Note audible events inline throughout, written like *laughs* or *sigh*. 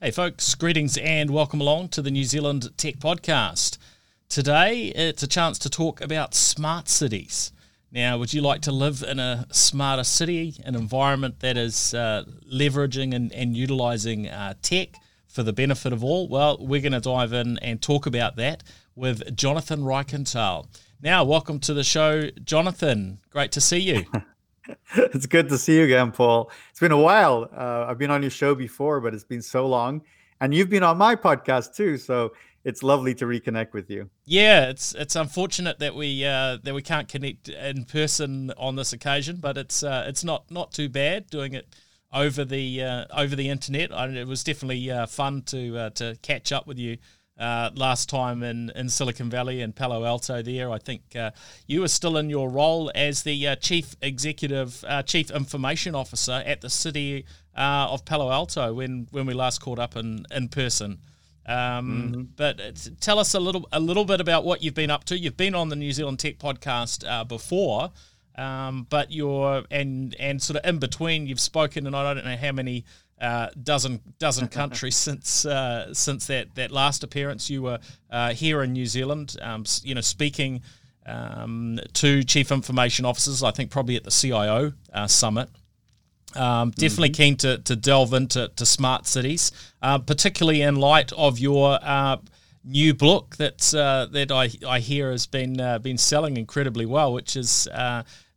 Hey, folks, greetings and welcome along to the New Zealand Tech Podcast. Today, it's a chance to talk about smart cities. Now, would you like to live in a smarter city, an environment that is uh, leveraging and, and utilizing uh, tech for the benefit of all? Well, we're going to dive in and talk about that with Jonathan Reichental. Now, welcome to the show, Jonathan. Great to see you. *laughs* *laughs* it's good to see you again, Paul. It's been a while. Uh, I've been on your show before, but it's been so long, and you've been on my podcast too. So it's lovely to reconnect with you. Yeah, it's it's unfortunate that we uh, that we can't connect in person on this occasion, but it's uh, it's not not too bad doing it over the uh, over the internet. I, it was definitely uh, fun to uh, to catch up with you uh, last time in, in Silicon Valley and Palo Alto there. I think uh, you were still in your role as the uh, chief executive, uh, chief information officer at the city uh, of Palo Alto when, when we last caught up in, in person. Um, mm-hmm. But tell us a little a little bit about what you've been up to. You've been on the New Zealand Tech podcast uh, before, um, but you're and and sort of in between you've spoken, and I don't know how many uh, dozen dozen *laughs* countries since uh, since that, that last appearance. You were uh, here in New Zealand, um, you know, speaking um, to chief information officers. I think probably at the CIO uh, summit. Um, definitely mm-hmm. keen to, to delve into to smart cities, uh, particularly in light of your uh, new book that that I, I hear has been been selling incredibly well, which is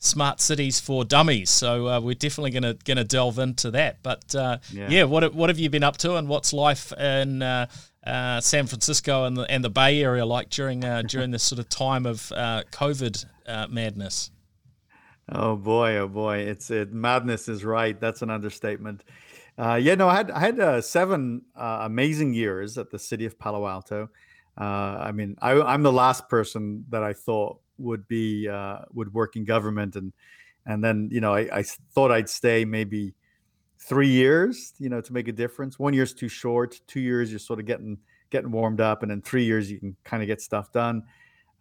smart cities for dummies. So uh, we're definitely going to going to delve into that. But uh, yeah. yeah. what what have you been up to, and what's life in uh, uh San Francisco and the and the Bay Area like during uh, during this sort of time of uh, COVID madness? Oh boy, oh boy, it's it madness is right. That's an understatement. yeah, no, I had I had seven amazing years at the city of Palo Alto. I mean, I, I'm the last person that I thought would be uh, would work in government and and then you know I, I thought I'd stay maybe three years you know to make a difference. One year's too short two years you're sort of getting getting warmed up and in three years you can kind of get stuff done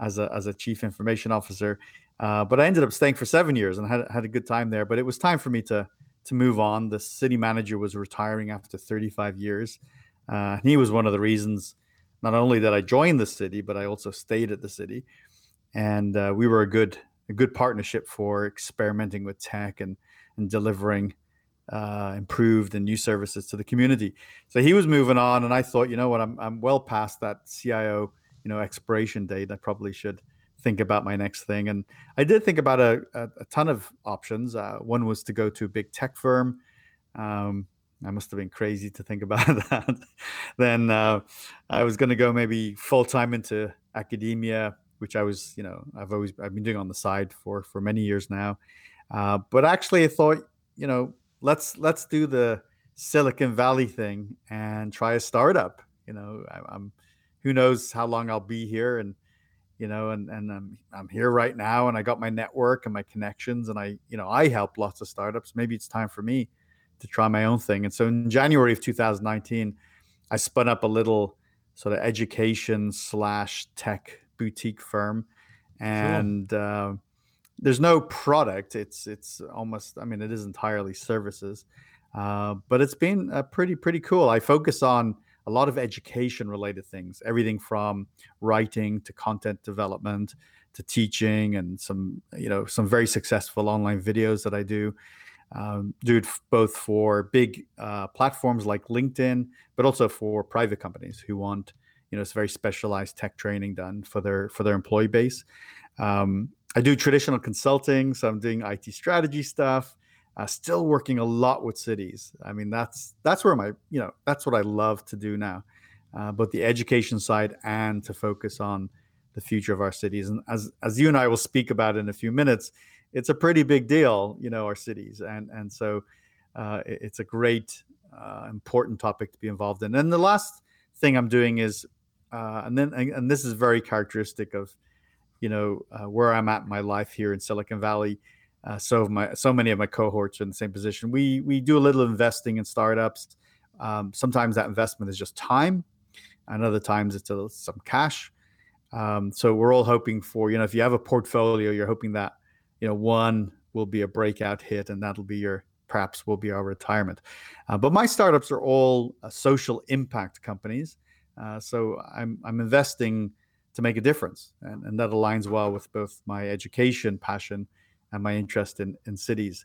as a as a chief information officer. Uh, but I ended up staying for seven years and had had a good time there but it was time for me to to move on. The city manager was retiring after 35 years uh, he was one of the reasons not only that I joined the city but I also stayed at the city and uh, we were a good a good partnership for experimenting with tech and and delivering uh, improved and new services to the community. So he was moving on, and I thought, you know what, I'm I'm well past that CIO you know expiration date. I probably should think about my next thing. And I did think about a, a, a ton of options. Uh, one was to go to a big tech firm. Um, I must have been crazy to think *laughs* about that. then uh, I was going to go maybe full time into academia, which I was, you know, I've always I've been doing on the side for for many years now. Uh, but actually, I thought, you know, let's let's do the Silicon Valley thing and try a startup. You know, I, am who knows how long I'll be here, and you know, and and I'm I'm here right now, and I got my network and my connections, and I you know I help lots of startups. Maybe it's time for me to try my own thing. And so in January of 2019, I spun up a little sort of education slash tech boutique firm, and uh, there's no product. It's it's almost. I mean, it is entirely services, uh, but it's been uh, pretty pretty cool. I focus on a lot of education related things, everything from writing to content development to teaching, and some you know some very successful online videos that I do. Um, do it both for big uh, platforms like LinkedIn, but also for private companies who want you know it's very specialized tech training done for their for their employee base. Um, i do traditional consulting so i'm doing it strategy stuff uh, still working a lot with cities. I mean that's that's where my you know that's what i love to do now uh, both the education side and to focus on the future of our cities. And as as you and i will speak about in a few minutes it's a pretty big deal you know our cities. And and so uh, it's a great uh, important topic to be involved in. And the last thing i'm doing is uh, and then and, and, this is very characteristic of you know uh, where I'm at in my life here in Silicon Valley. Uh, so my so many of my cohorts are in the same position. We we do a little investing in startups. Um, sometimes that investment is just time, and other times it's a, some cash. Um, so we're all hoping for you know if you have a portfolio, you're hoping that you know one will be a breakout hit, and that'll be your perhaps will be our retirement. Uh, but my startups are all uh, social impact companies. Uh, so I'm, I'm investing to make a difference. And, and that aligns well with both my education passion and my interest in, in cities.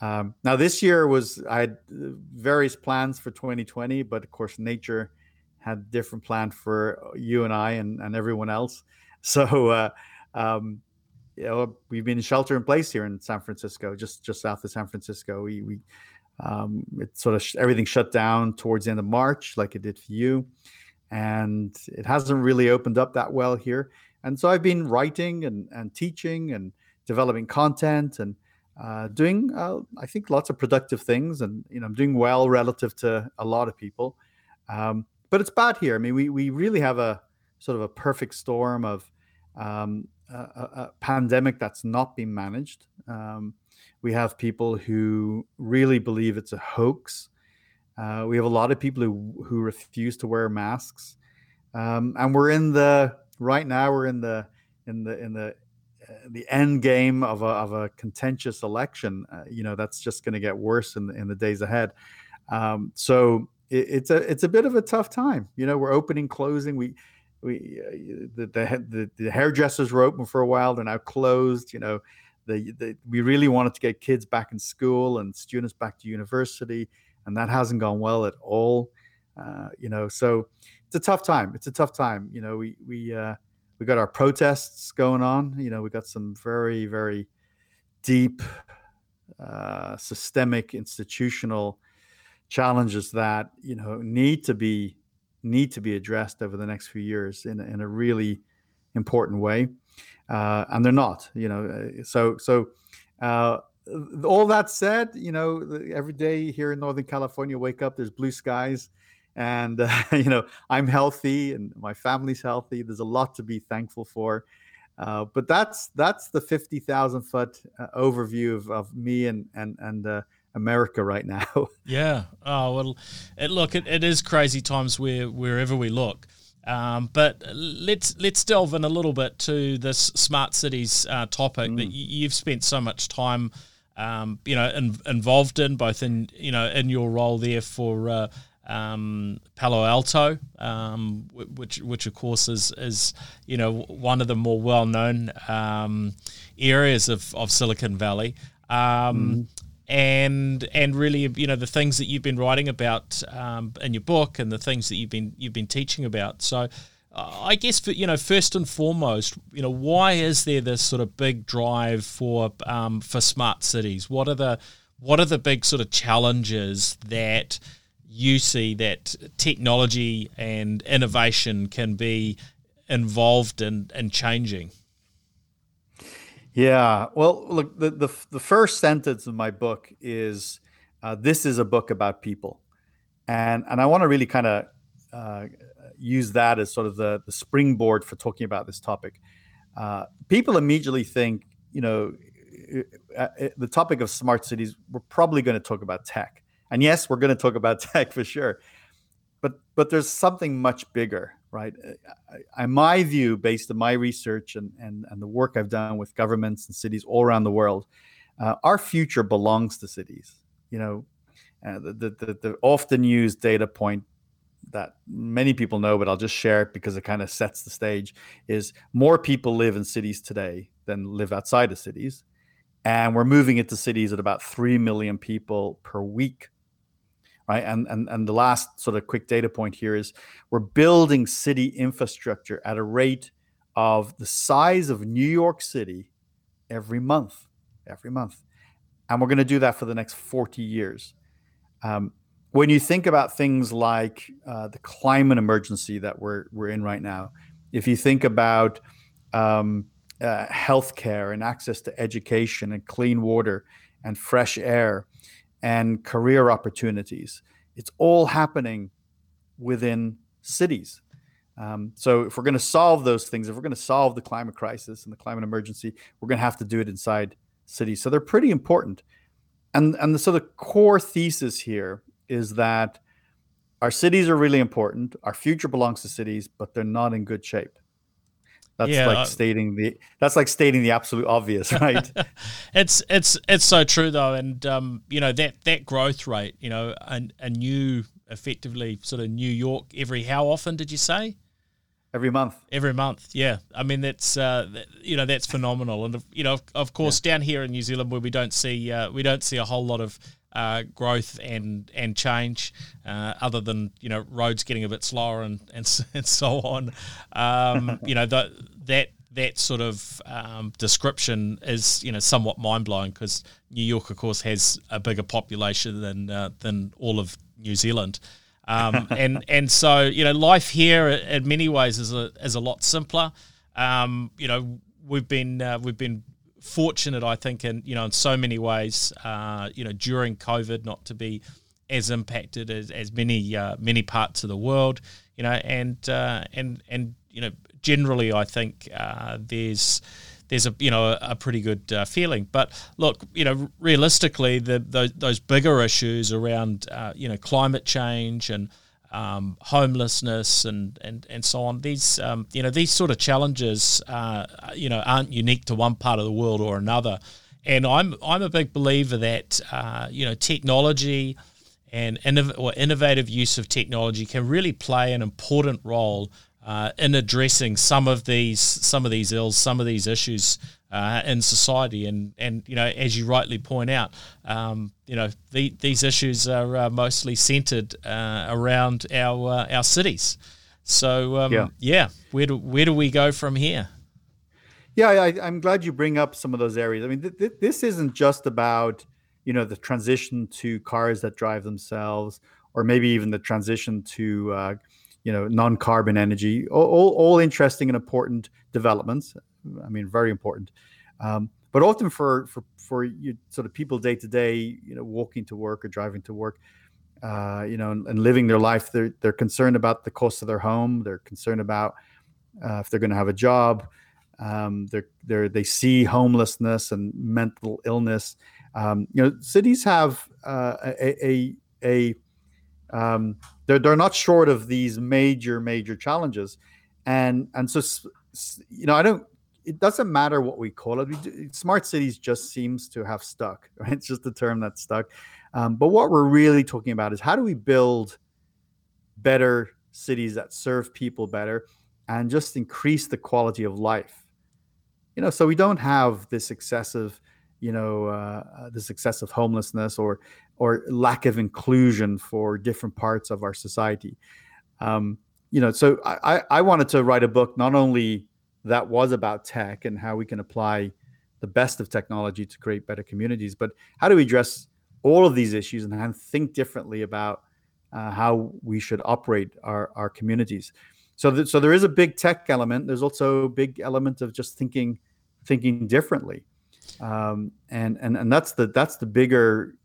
Um, now, this year was, I had uh, various plans for 2020, but of course, nature had different plan for you and I and, and everyone else. *laughs* So, uh, um, you know, we've been shelter in place here in San Francisco, just just south of San Francisco. We, we um, it sort of sh- everything shut down towards the end of March, like it did for you and it hasn't really opened up that well here. And so I've been writing and, and teaching and developing content and uh, doing, uh, I think, lots of productive things. And you know, I'm doing well relative to a lot of people. Um, but it's bad here. I mean, we we really have a sort of a perfect storm of um, a, a, pandemic that's not been managed. Um, we have people who really believe it's a hoax. Uh, we have a lot of people who who refuse to wear masks, um, and we're in the right now. We're in the in the in the uh, the end game of a of a contentious election. Uh, you know that's just going to get worse in the, in the days ahead. Um, so it, it's a it's a bit of a tough time. You know, we're opening, closing. We we uh, the, the the hairdressers were open for a while. They're now closed. You know, the, the we really wanted to get kids back in school and students back to university and that hasn't gone well at all. Uh, you know, so it's a tough time. It's a tough time. You know, we we uh, we got our protests going on. You know, we got some very very deep, uh, systemic, institutional challenges that you know need to be need to be addressed over the next few years in in a really important way, uh, and they're not. You know, uh, so so. All that said, you know, every day here in Northern California, wake up, there's blue skies, and uh, *laughs* you know, I'm healthy and my family's healthy. There's a lot to be thankful for. Uh, but that's that's the fifty thousand foot uh, overview of, of me and and and uh, America right *laughs* now. yeah. Oh well, it, look, it, it is crazy times where wherever we look. Um, but let's let's delve in a little bit to this smart cities uh, topic mm. that you've spent so much time um, you know, in, involved in both in you know in your role there for uh, um, Palo Alto, um, which which of course is is you know one of the more well known um, areas of, of Silicon Valley. Mm. And and really, you know, the things that you've been writing about um, in your book, and the things that you've been you've been teaching about. So, I guess for, you know first and foremost, you know why is there this sort of big drive for um, for smart cities? What are the what are the big sort of challenges that you see that technology and innovation can be involved in in changing? Yeah, well, look, the the, the first sentence of my book is uh, this is a book about people, and and I want to really kind of uh, use that as sort of the, the springboard for talking about this topic. Uh, people immediately think, you know, uh, the topic of smart cities, we're probably going to talk about tech. And yes, we're going to talk about *laughs* tech for sure. But but there's something much bigger, right? Uh, in my view, based on my research and, and, and the work I've done with governments and cities all around the world, uh, our future belongs to cities. You know, uh, the, the, the often used data point that many people know, but I'll just share it because it kind of sets the stage. Is more people live in cities today than live outside of cities, and we're moving into cities at about three million people per week, right? And and and the last sort of quick data point here is we're building city infrastructure at a rate of the size of New York City every month, every month, and we're going to do that for the next forty years. Um, when you think about things like uh, the climate emergency that we're we're in right now, if you think about um, uh, healthcare and access to education and clean water and fresh air and career opportunities, it's all happening within cities. Um, so if we're going to solve those things, if we're going to solve the climate crisis and the climate emergency, we're going to have to do it inside cities. So they're pretty important. And and the, so the core thesis here is that our cities are really important. Our future belongs to cities, but they're not in good shape. That's yeah, like stating the that's like stating the absolute obvious, *laughs* right? it's it's it's so true though, and um, you know that that growth rate, you know, a, a new effectively sort of New York every how often did you say? Every month. Every month, yeah. I mean that's uh, you know that's phenomenal, and you know of, of course yeah. down here in New Zealand where we don't see uh, we don't see a whole lot of uh, growth and and change, uh, other than you know roads getting a bit slower and and, *laughs* and so on. Um, you know the, that that sort of um, description is you know somewhat mind blowing because New York, of course, has a bigger population than uh, than all of New Zealand. Um, *laughs* and and so you know life here in many ways is a is a lot simpler. Um, you know we've been uh, we've been fortunate, I think, in you know in so many ways. Uh, you know, during COVID, not to be as impacted as, as many uh, many parts of the world. You know, and uh, and and you know, generally, I think uh, there's there's a you know a, pretty good uh, feeling. But look, you know, realistically, the, the those bigger issues around uh, you know climate change and um, homelessness and, and, and so on. These um, you know these sort of challenges uh, you know aren't unique to one part of the world or another. And I'm I'm a big believer that uh, you know technology and innov- or innovative use of technology can really play an important role uh, in addressing some of these some of these ills, some of these issues uh, in society. And and you know, as you rightly point out, um, you know, the, these issues are uh, mostly centered uh, around our uh, our cities. So um, yeah. yeah, where do where do we go from here? Yeah, I, am glad you bring up some of those areas. I mean, th- th- this isn't just about you know the transition to cars that drive themselves, or maybe even the transition to uh, you know non-carbon energy. All, all, all interesting and important developments. I mean, very important. Um, but often for for for you sort of people day to day, you know, walking to work or driving to work, uh, you know, and, and, living their life, they're they're concerned about the cost of their home. They're concerned about uh, if they're going to have a job. Um, they're they're, they see homelessness and mental illness. Um, you know, cities have uh, a a, a um, they're they're not short of these major major challenges, and and so you know I don't it doesn't matter what we call it. smart cities just seems to have stuck. *laughs* Right? It's just the term that's stuck. Um, but what we're really talking about is how do we build better cities that serve people better and just increase the quality of life. You know, so we don't have this excessive, you know, uh, uh this excessive homelessness or or lack of inclusion for different parts of our society. Um, you know, so I, I wanted to write a book not only that was about tech and how we can apply the best of technology to create better communities. But how do we address all of these issues and think differently about uh, how we should operate our, our communities? So, th- so there is a big tech element. There's also a big element of just thinking thinking differently, um, and and and that's the that's the bigger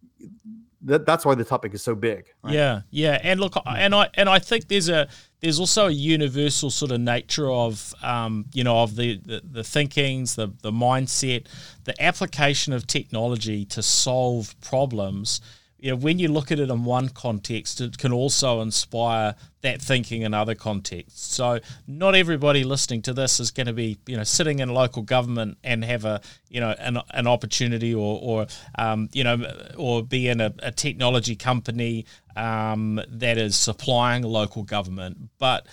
that, that's why the topic is so big. Right? Yeah, yeah, and look, and I and I think there's a there's also a universal sort of nature of um, you know of the, the the thinkings, the the mindset, the application of technology to solve problems you know, when you look at it in one context, it can also inspire that thinking in other contexts. So not everybody listening to this is going to be, you know, sitting in local government and have a, you know, an, an opportunity or, or um, you know, or be in a, a technology company um, that is supplying local government. But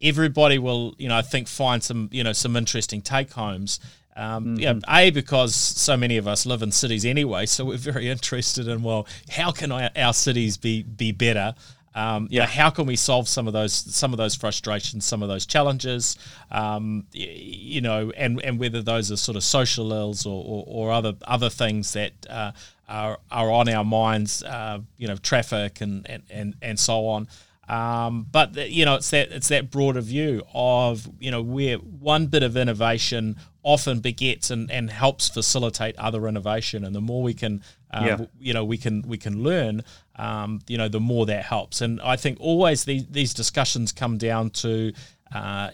everybody will, you know, I think find some, you know, some interesting take homes. Um, mm-hmm. Yeah, a because so many of us live in cities anyway, so we're very *laughs* interested in well, how can I, our cities be be better? Um, yeah, how can we solve some of those some of those frustrations, some of those challenges? Um, you know, and and whether those are sort of social ills or, or, or other other things that uh, are are on our minds. Uh, you know, traffic and and and, and so on. Um, but you know, it's that it's that broader view of you know where one bit of innovation often begets and, and helps facilitate other innovation, and the more we can, um, yeah. you know, we can we can learn, um, you know, the more that helps. And I think always these these discussions come down to uh,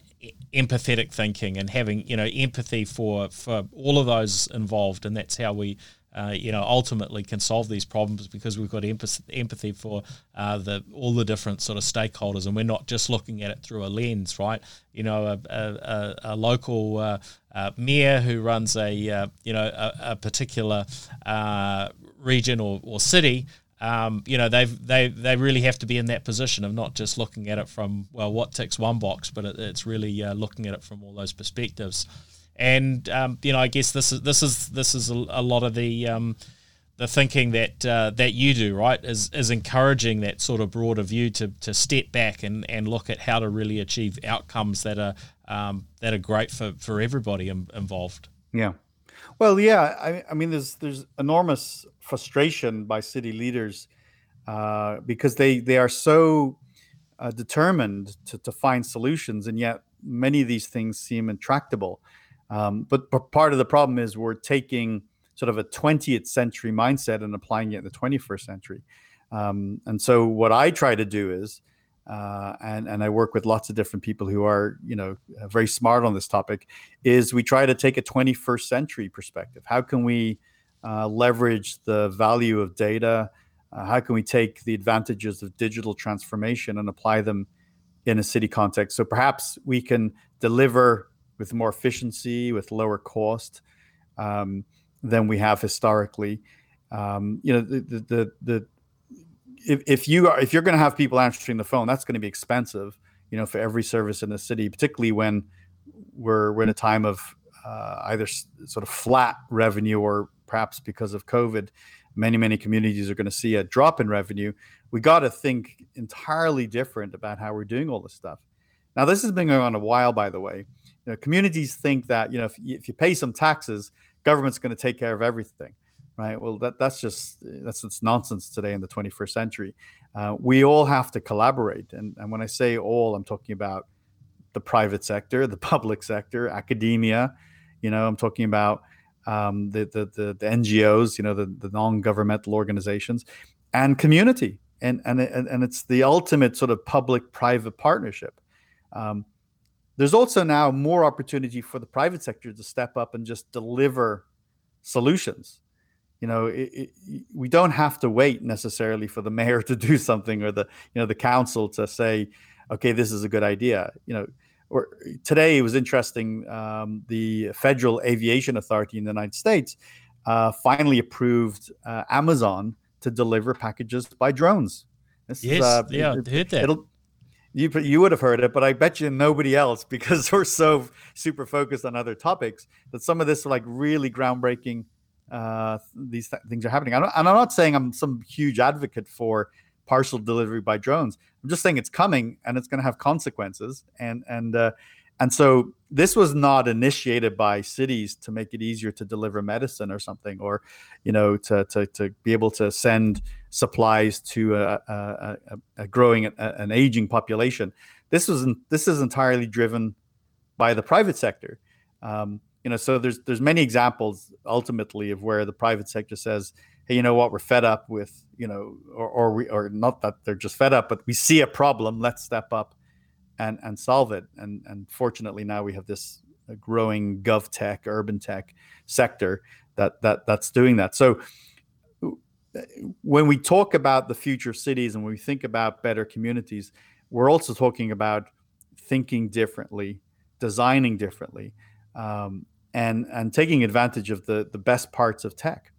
empathetic thinking and having you know empathy for for all of those involved, and that's how we uh, you know, ultimately can solve these problems because we've got empathy for uh, the all the different sort of stakeholders, and we're not just looking at it through a lens, right? You know, a, a, a local uh, uh, mayor who runs a uh, you know a, a particular uh, region or, or city. Um, you know, they they they really have to be in that position of not just looking at it from well, what ticks one box, but it, it's really looking at it from all those perspectives and um, you know, I guess this is this is this is a, a lot of the um, the thinking that uh, that you do, right? Is is encouraging that sort of broader view to to step back and, and look at how to really achieve outcomes that are um, that are great for for everybody involved. Yeah, well, yeah. I, I mean, there's there's enormous frustration by city leaders uh, because they they are so uh, determined to to find solutions, and yet many of these things seem intractable. Um, but, but part of the problem is we're taking sort of a 20th century mindset and applying it in the 21st century. Um, and so what I try to do is, uh, and and I work with lots of different people who are you know very smart on this topic, is we try to take a 21st century perspective. How can we uh, leverage the value of data? Uh, how can we take the advantages of digital transformation and apply them in a city context? So perhaps we can deliver with more efficiency, with lower cost um, than we have historically. Um, you know, the the the, the if, if you are if you're going to have people answering the phone, that's going to be expensive. You know, for every service in the city, particularly when we're we're in a time of uh, either sort of flat revenue or perhaps because of COVID, many many communities are going to see a drop in revenue. We got to think entirely different about how we're doing all this stuff. Now, this has been going on a while, by the way you know, communities think that you know if if you pay some taxes, government's going to take care of everything, right? Well, that that's just that's it's nonsense today in the 21st century. Uh, we all have to collaborate, and and when I say all, I'm talking about the private sector, the *laughs* public sector, academia. You know, I'm talking about um, the, the, the the NGOs, you know, the the non-governmental organizations, and community, and and and, it's the ultimate sort of public-private partnership. Um, there's also now more opportunity for the private sector to step up and just deliver solutions. You know, it, it, we don't have to wait necessarily for the *laughs* mayor to do something or the you know the council to say, okay, this is a good idea. You know, or today it was interesting. Um, the Federal Aviation Authority in the United States uh, finally approved uh, Amazon to deliver packages by drones. This yes, is, uh, yeah, it, heard that. It'll you you would have heard it, but I bet you nobody else *laughs* because we're so super focused on other topics that some of this like really groundbreaking. Uh, these th- things are happening. and I'm not saying I'm some huge advocate for partial delivery by drones. I'm just saying it's coming and it's going to have consequences. And and uh, and so this was not initiated by cities to make it easier to deliver medicine or something, or you know, to to, to be able to send supplies to a, a, a growing, an aging population. This was this is entirely driven by the private sector. Um, you know, so there's there's many examples ultimately of where the private sector says, "Hey, you know what? We're fed up with you know, or or we or not that they're just fed up, but we see a problem. Let's step up and and solve it. And and fortunately now we have this growing gov tech, urban tech sector that that that's doing that. So when we talk about the future of cities and when we think about better communities, we're also talking about thinking differently, designing differently, um, and and taking advantage of the the best parts of tech.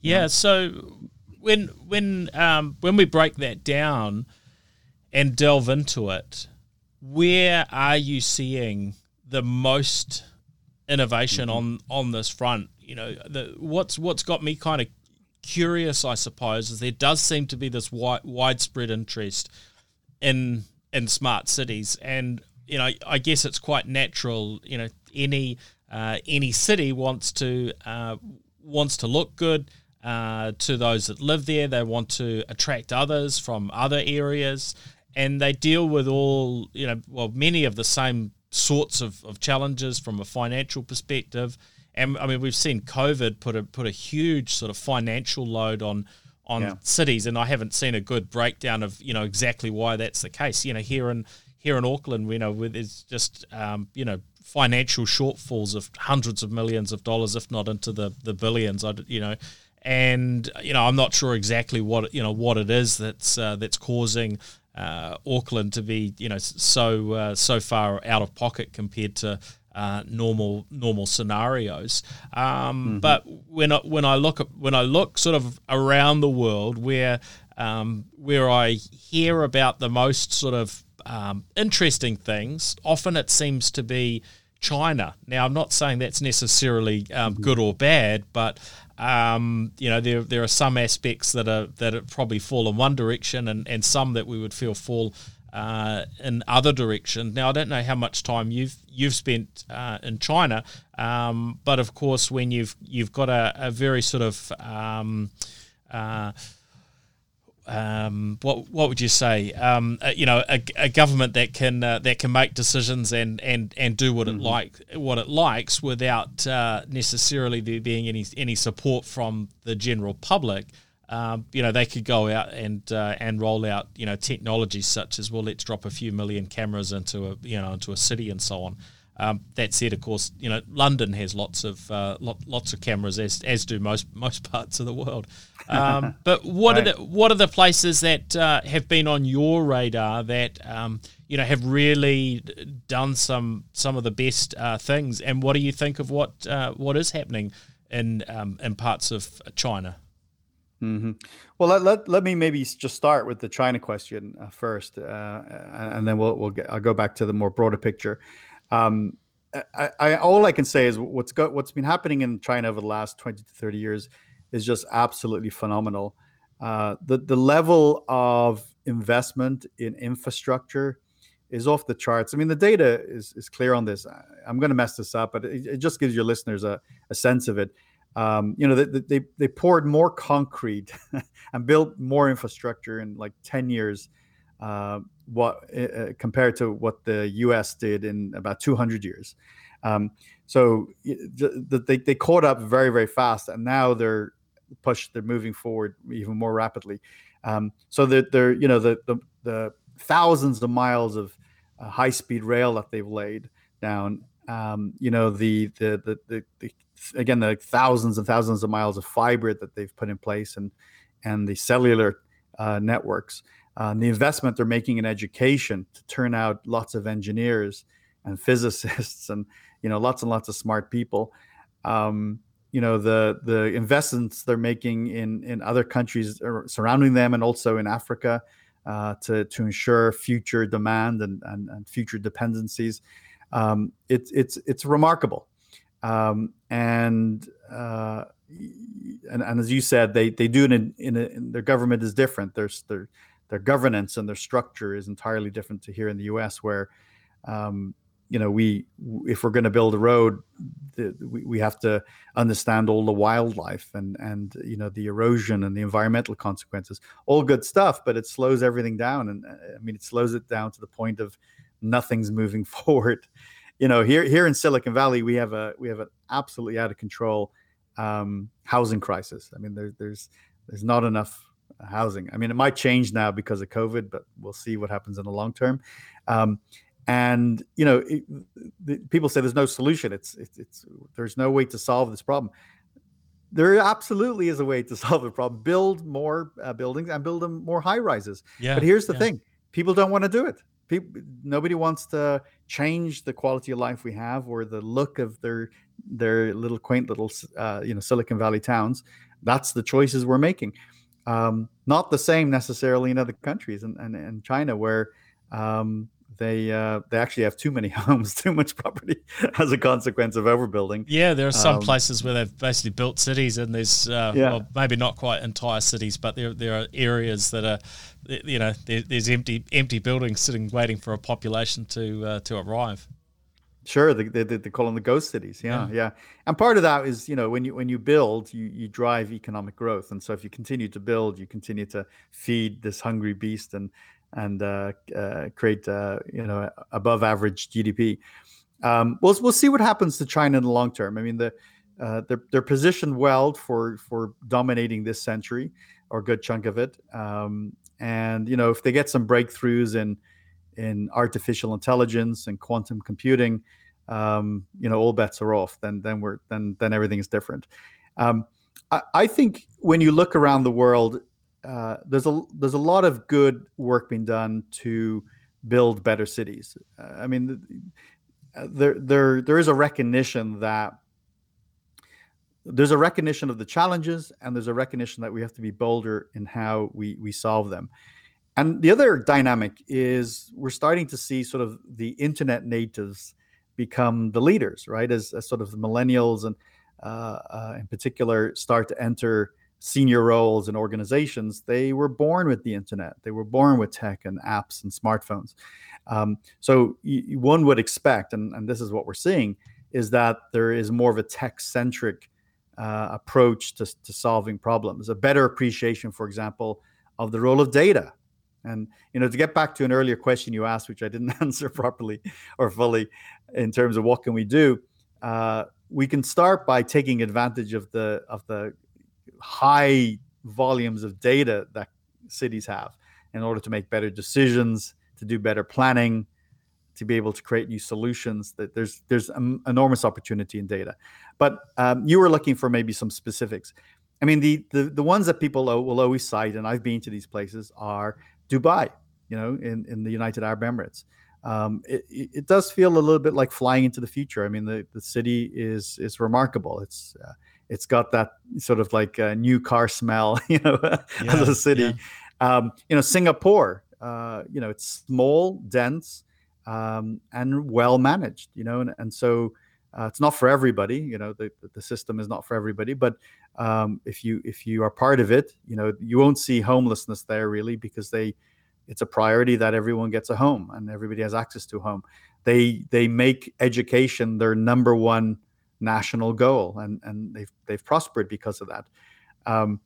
Yeah. So when when um, when we break that down, and delve into it, where are you seeing the most innovation mm-hmm. on on this front? You know, the, what's what's got me kind of curious, I suppose, is there does seem to be this wide, widespread interest in in smart cities, and you know, I guess it's quite natural. You know, any uh, any city wants to uh, wants to look good. Uh, to those that live there, they want to attract others from other areas, and they deal with all you know well many of the same sorts of, of challenges from a financial perspective and I mean we've seen COVID put a put a huge sort of financial load on on yeah. cities and I haven't seen a good breakdown of you know exactly why that's the case you know here in here in Auckland, you know, with it's just um, you know financial shortfalls of hundreds of millions of dollars, if not into the the billions. I you know, and you know I'm not sure exactly what you know what it is that's uh, that's causing Auckland to be you know so uh, so far out of pocket compared to uh, normal normal scenarios. Um, mm-hmm. But when I, when I look at, when I look sort of around the world where um, where I hear about the most sort of um, interesting things, often it seems to be China. Now, I'm not saying that's necessarily um, mm-hmm. good or bad, but um, you know, there there are some aspects that are that probably fall in one direction, and, and some that we would feel fall uh, in other directions. Now, I don't know how much time you've you've spent uh, in China, um, but of course, when you've you've got a, a very sort of um, uh, um, what what would you say? Um, uh, you know, a, a, government that can uh, that can make decisions and, and, and do what mm-hmm. it like what it likes without uh, necessarily there being any any support from the general public. Um, you know, they could go out and uh, and roll out you know technologies such as well. Let's drop a few million cameras into a you know into a city and so on. Um, that said, of course, you know London has lots of uh, lot, lots of cameras, as as do most *laughs* most parts of the world. Um, *laughs* but what right. are the what are the places that uh, have been on your radar that um, you know have really done some some of the best uh, things? And what do you think of what uh, what is happening in um, in parts of China? Mm-hmm. Well, let, let, let me maybe just start with the China question uh, first, uh, and then we'll we'll get, I'll go back to the more broader picture. Um, I, I, all I can say is what's got what's been happening in China over the last 20 to 30 years is just absolutely phenomenal. Uh, the the level of investment in infrastructure is off the charts. I mean, the data is, is clear on this. I'm going to mess this up, but it, it, just gives your listeners a, a sense of it. Um, you know, they, they, they poured more concrete *laughs* and built more infrastructure in like 10 years uh, what uh, compared to what the U.S. did in about 200 years. Um, so they, they caught up very very fast, and now they're pushed. They're moving forward even more rapidly. Um, so that they're you know the, the, the thousands of miles of uh, high speed rail that they've laid down. Um, you know the the, the the, the again the thousands and thousands of miles of fiber that they've put in place and and the cellular uh, networks uh, the investment they're making in education to turn out lots of engineers and *laughs* physicists and you know lots and lots of smart people. Um, you know the the investments they're making in in other countries surrounding them and also in africa uh, to to ensure future demand and and, and future dependencies. Um, it's it's it's remarkable. Um, and uh, and, and as you said, they they do it in, in, a, in their government is different. There's their their governance and their structure is entirely different to here in the U.S., where um, you know we if we're going to build a road, the, we, we have to understand all the wildlife and and you know the erosion and the environmental consequences. All good stuff, but it slows everything down, and uh, I mean it slows it down to the point of nothing's moving *laughs* forward. You know, here here in Silicon Valley, we have a we have an absolutely out of control um, housing crisis. I mean, there's there's there's not enough housing. I mean, it might change now because of COVID, but we'll see what happens in the long term. Um, and you know, it, the, people say there's no solution. It's, it's it's there's no way to solve this problem. There absolutely is a way to *laughs* solve the problem. Build more uh, buildings and build them more high rises. Yeah, but here's the yeah. thing: people don't want to do it. People, nobody wants to change the quality of life we have or the look of their their little quaint little uh, you know Silicon Valley towns. That's the choices we're making. Um, not the same necessarily in other countries and, and, and China where um, they uh, they actually have too many *laughs* homes, too much property *laughs* as a consequence of overbuilding. Yeah, there are some um, places where they've basically built cities, and there's uh, yeah. well, maybe not quite entire cities, but there there are areas that are, you know, there, there's empty empty buildings sitting waiting for a population to uh, to arrive. Sure, they, they, they call them the ghost cities. Yeah, yeah, yeah, And part of that is, you know, when you when you build, you you drive economic growth, and so if you continue to build, you continue to feed this hungry beast and and uh, uh, create, uh, you know, above average GDP. Um, we'll we'll see what happens to China in the long term. I mean, the uh, they're they're positioned well for for dominating this century or a good chunk of it. Um, and you know, if they get some breakthroughs in in artificial intelligence and quantum computing, um, you know, all bets are off. Then then we're then then everything is different. Um, I, I, think when you look around the world, uh, there's a there's a lot of good work being done to build better cities. Uh, I mean, there there there is a recognition that there's a recognition of the challenges and there's a recognition that we have to be bolder in how we we solve them. And the other dynamic is we're starting to see sort of the internet natives become the leaders, right? As, as sort of the millennials and uh, uh, in particular start to enter senior roles in organizations, they were born with the internet. They were born with tech and apps and smartphones. Um, so y- one would expect, and, and this is what we're seeing, is that there is more of a tech centric uh, approach to, to solving problems, a better appreciation, for example, of the role of data. And you know, to get back to an earlier question you asked, which I didn't *laughs* answer properly or fully, in terms of what can we do, uh, we can start by taking advantage of the of the high volumes of data that cities have in order to make better decisions, to do better planning, to be able to create new solutions. That there's there's enormous opportunity in data. But um, you were looking for maybe some specifics. I mean, the, the the ones that people will always cite, and I've been to these places, are Dubai, you know, in, in the United Arab Emirates. Um, it, it does feel a little bit like flying into the future. I mean, the, the city is is remarkable. It's uh, it's got that sort of like a new car smell, *laughs* you know, yeah, as a city. Yeah. Um, you know, Singapore, uh, you know, it's small, dense, um, and well managed. You know, and, and so uh, it's not for everybody. You know, the the system is not for everybody. But um, if you if you are part of it, you know, you won't see homelessness there really because they it's a priority that everyone gets a home and everybody has access to a home. They they make education their number one national goal, and and they've they've prospered because of that. Um,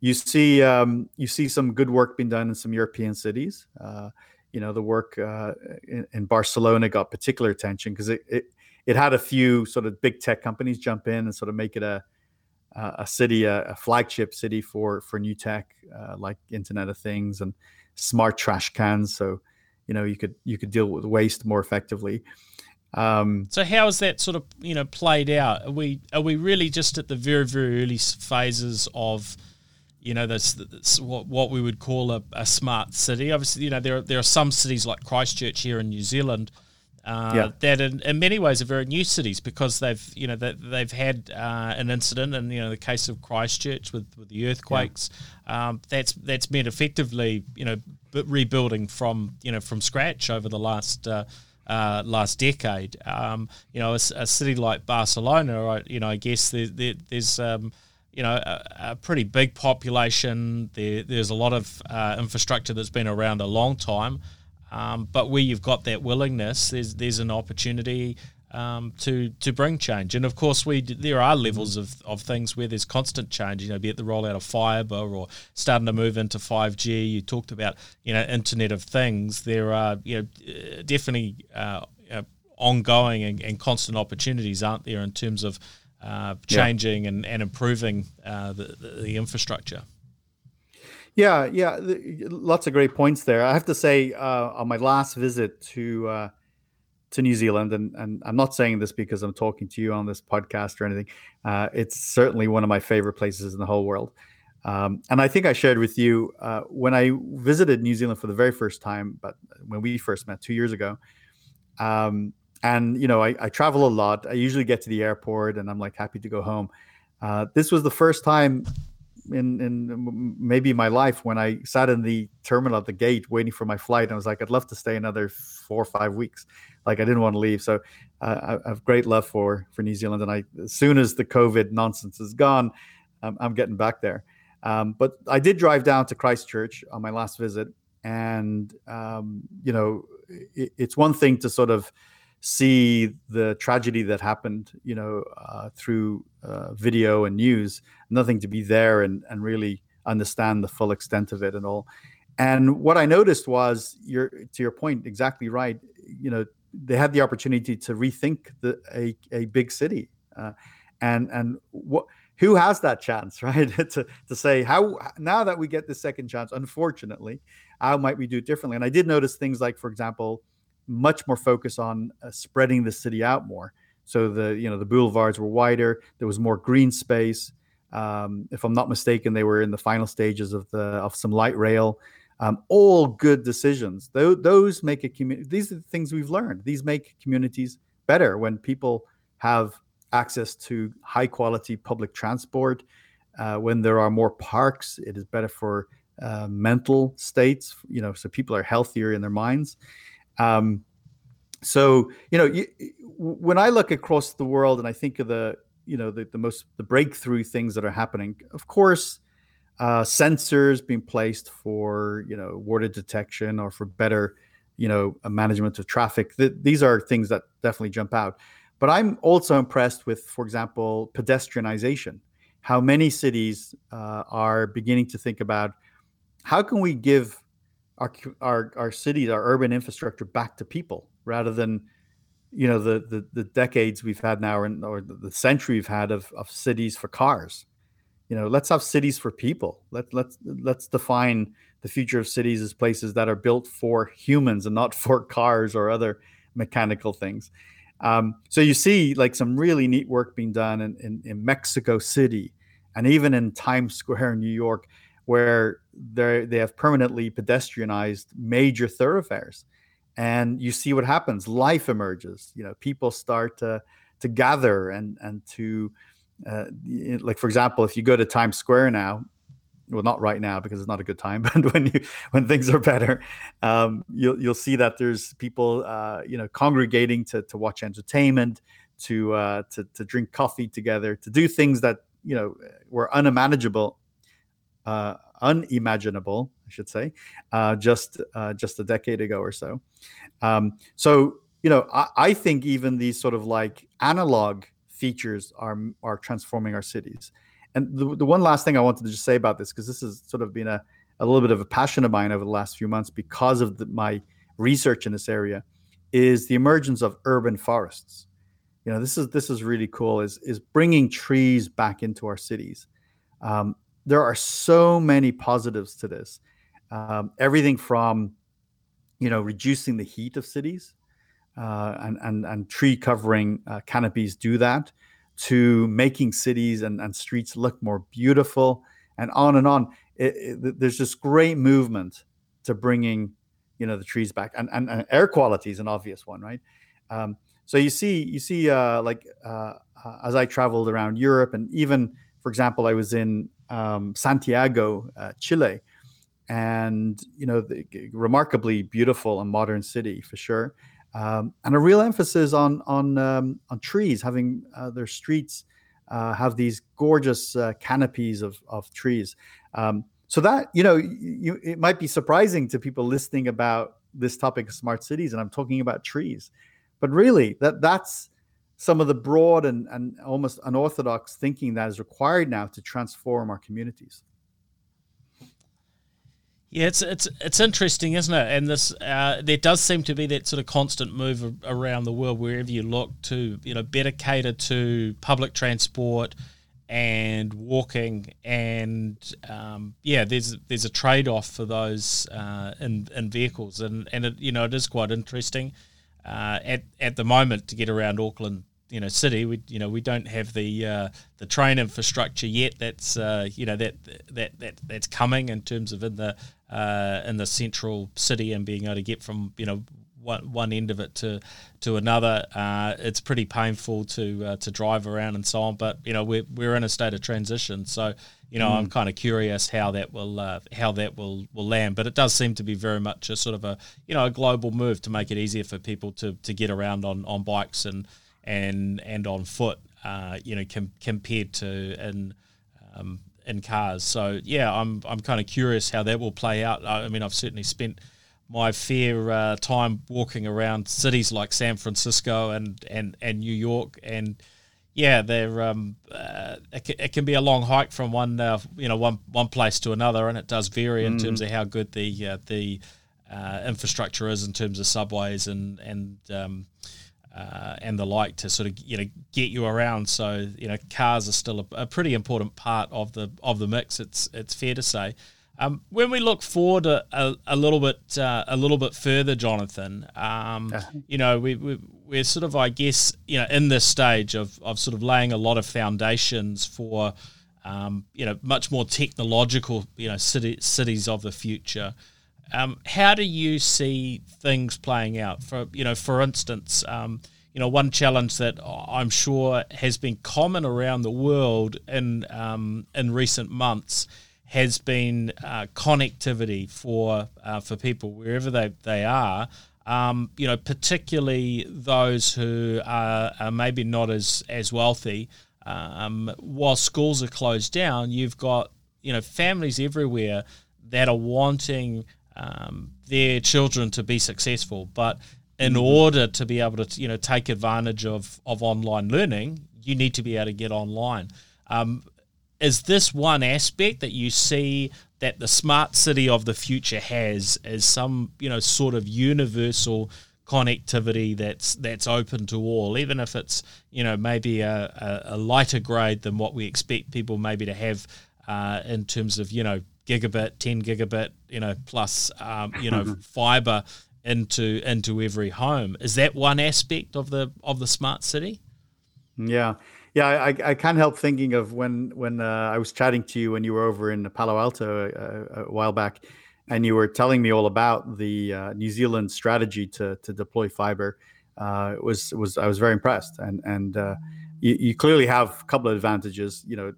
you see um, you see some good work being done in some European cities. Uh, you know, the work uh, in, in, Barcelona got particular attention because it, it it had a few sort of big tech companies jump in and sort of make it a a city, a, a flagship city for for new tech uh, like Internet of Things and smart trash cans. So you know you could you could deal with waste more effectively. Um, so how is that sort of you know played out? Are we are we really just at the very very early phases of you know this, this what what we would call a, a smart city? Obviously, you know there are, there are some cities like Christchurch here in New Zealand uh, yeah. that in, in, many ways are very new cities because they've you know they, they've had uh, an incident and you know the case of Christchurch with, with the earthquakes yeah. um, that's that's meant effectively you know rebuilding from you know from scratch over the last uh, uh last decade um, you know a, a, city like Barcelona you know I guess there, there, there's um, you know a, a, pretty big population there, there's a lot of uh, infrastructure that's been around a long time um, but where you've got that willingness, there's there's an opportunity um, to to bring change. And of course, we there are levels of, of things where there's constant change. You know, be it the rollout of fibre or starting to move into five G. You talked about you know Internet of Things. There are you know definitely uh, uh, ongoing and, and, constant opportunities, aren't there, in terms of uh, changing yeah. and, and improving uh, the, the infrastructure. Yeah, yeah, lots of great points there. I have to say, uh, on my last visit to uh, to New Zealand, and, and I'm not saying this because I'm talking to you on this podcast or anything. Uh, it's certainly one of my favorite places in the whole world. Um, and I think I shared with you uh, when I visited New Zealand for the very first time, but when we first met two years ago. Um, and you know, I, I, travel a lot. I usually get to the airport, and I'm like happy to go home. Uh, this was the first time in in maybe my life when I sat in the terminal at the gate waiting for my flight. I was like, I'd love to stay another four or five weeks. Like I didn't want to leave. So uh, I have great love for for New Zealand. And I as soon as the COVID nonsense is gone, um, I'm getting back there. Um, but I did drive down to Christchurch on my last visit, and um, you know, it, it's one thing to sort of see the tragedy that happened, you know, uh, through uh, video and news, nothing to be there and, and really understand the full extent of it and all. And what I noticed was, your to your point, exactly right. You know, they had the opportunity to rethink the a, a big city, uh, and and what who has that chance, *laughs* right? *laughs* to to say how now that we get the second chance, unfortunately, how might we do it differently? And I did notice things like, for example, much more focus on uh, spreading the city out more. So the you know the boulevards were wider. There was more green space. Um, if I'm not mistaken, they were in the final stages of the of some light rail. Um, all good decisions. Those, those make a community. These are the things we've learned. These make communities better when people have access to high quality public transport. Uh, when there are more parks, it is better for uh, mental states. You know, so people are healthier in their minds. Um, so you know, you, when I look across the world and I think of the you know the, the most the breakthrough things that are happening, of course, uh, sensors being placed for you know water detection or for better you know management of traffic. Th- these are things that definitely jump out. But I'm also impressed with, for example, pedestrianization. How many cities uh, are beginning to think about how can we give our our our cities, our urban infrastructure back to people rather than you know the the, the decades we've had now or, or the century we've had of, of cities for cars. You know let's have cities for people. Let let's let's define the future of cities as places that are built for humans and not *laughs* for cars or other mechanical things. Um, so you see like some really neat work being done in, in, in mexico city and even in times square in *laughs* new york where they they have permanently pedestrianized major thoroughfares. And you see what happens. Life emerges. You know people start to to gather and and to uh, like for example if you go to times square now well not right now because it's not a good time *laughs* but when you when things are better um, you'll you'll see that there's people uh, you know congregating to to watch entertainment to uh, to to drink coffee together to do things that you know were unmanageable uh, unimaginable, I should say, uh, just uh, just a decade ago or so. Um, so you know, I, I, think even these sort of like analog features are are transforming our cities. And the, the one last thing I wanted to just say about this, because this has sort of been a, a little bit of a passion of mine over the last few months because of the, my research in this area, is the emergence of urban forests. You know, this is this is really cool. Is is bringing trees back into our cities. Um, there are so many positives to this. Um, everything from, you know, reducing the heat of cities, uh, and, and and tree covering uh, canopies do that, to making cities and, and streets look more beautiful, and on and on. It, it, there's this great movement to bringing, you know, the trees back, and and, and air quality is an obvious one, right? Um, so you see, you see, uh, like uh, uh, as I traveled around Europe, and even, for example, I was in um, Santiago, uh, Chile, and you know, the, remarkably beautiful and modern city for sure, um, and a real emphasis on on um, on trees, having uh, their streets uh, have these gorgeous uh, canopies of of trees. Um, so that you know, you, it might be surprising to people listening about this topic of smart cities, and I'm talking about trees, but really that that's some of the broad and, and almost unorthodox thinking that is required now to transform our communities. Yeah, it's it's it's interesting, isn't it? And this uh, there does seem to be that sort of constant move around the world wherever you look to you know better cater to public transport and walking and um, yeah, there's there's a trade off for those uh, in in vehicles and and it, you know it is quite interesting. Uh, at at the moment to get around Auckland you know city we you know we don't have the uh, the train infrastructure yet that's uh, you know that that that that's coming in terms of in the uh, in the central city and being able to get from you know one, one end of it to to another uh, it's pretty painful to uh, to drive around and so on but you know we're, we're in a state of transition so you know mm. I'm kind of curious how that will uh, how that will will land but it does seem to be very much a sort of a you know a global move to make it easier for people to to get around on on bikes and and and on foot, uh, you know, com- compared to in um, in cars. So yeah, I'm I'm kind of curious how that will play out. I mean, I've certainly spent my fair uh, time walking around cities like San Francisco and and and New York and yeah, they're um, uh, it, can, it, can be a long hike from one uh, you know one one place to another, and it does vary in mm. terms of how good the uh, the uh, infrastructure is in terms of subways and and um, uh, and the like to sort of you know get you around. So you know cars are still a, a, pretty important part of the of the mix. It's it's fair to say. Um, when we look forward a, a, a little bit uh, a little bit further, Jonathan, um, you know we, we we're sort of I guess you know in this stage of of sort of laying a lot of foundations for um, you know much more technological you know city, cities of the future. Um, how do you see things playing out? For you know, for instance, um, you know, one challenge that I'm sure has been common around the world in um, in recent months has been uh, connectivity for uh, for people wherever they, they are. Um, you know, particularly those who are, are, maybe not as as wealthy. Um, while schools are closed down, you've got you know families everywhere that are wanting um, their children to be successful, but in mm-hmm. order to be able to you know take advantage of of online learning, you need to be able to get online. Um, is this one aspect that you see that the smart city of the future has as some you know sort of universal connectivity that's that's open to all, even if it's you know maybe a, a, a lighter grade than what we expect people maybe to have uh, in terms of you know gigabit, ten gigabit, you know plus um, you know *laughs* fiber into into every home. Is that one aspect of the of the smart city? Yeah. Yeah, I, I can't help thinking of when when uh, I was chatting to you when you were over in Palo Alto uh, a while back, and you were telling me all about the uh, New Zealand strategy to to deploy fiber. Uh, it was was I was very impressed, and and uh, you, you, clearly have a couple of advantages. You know,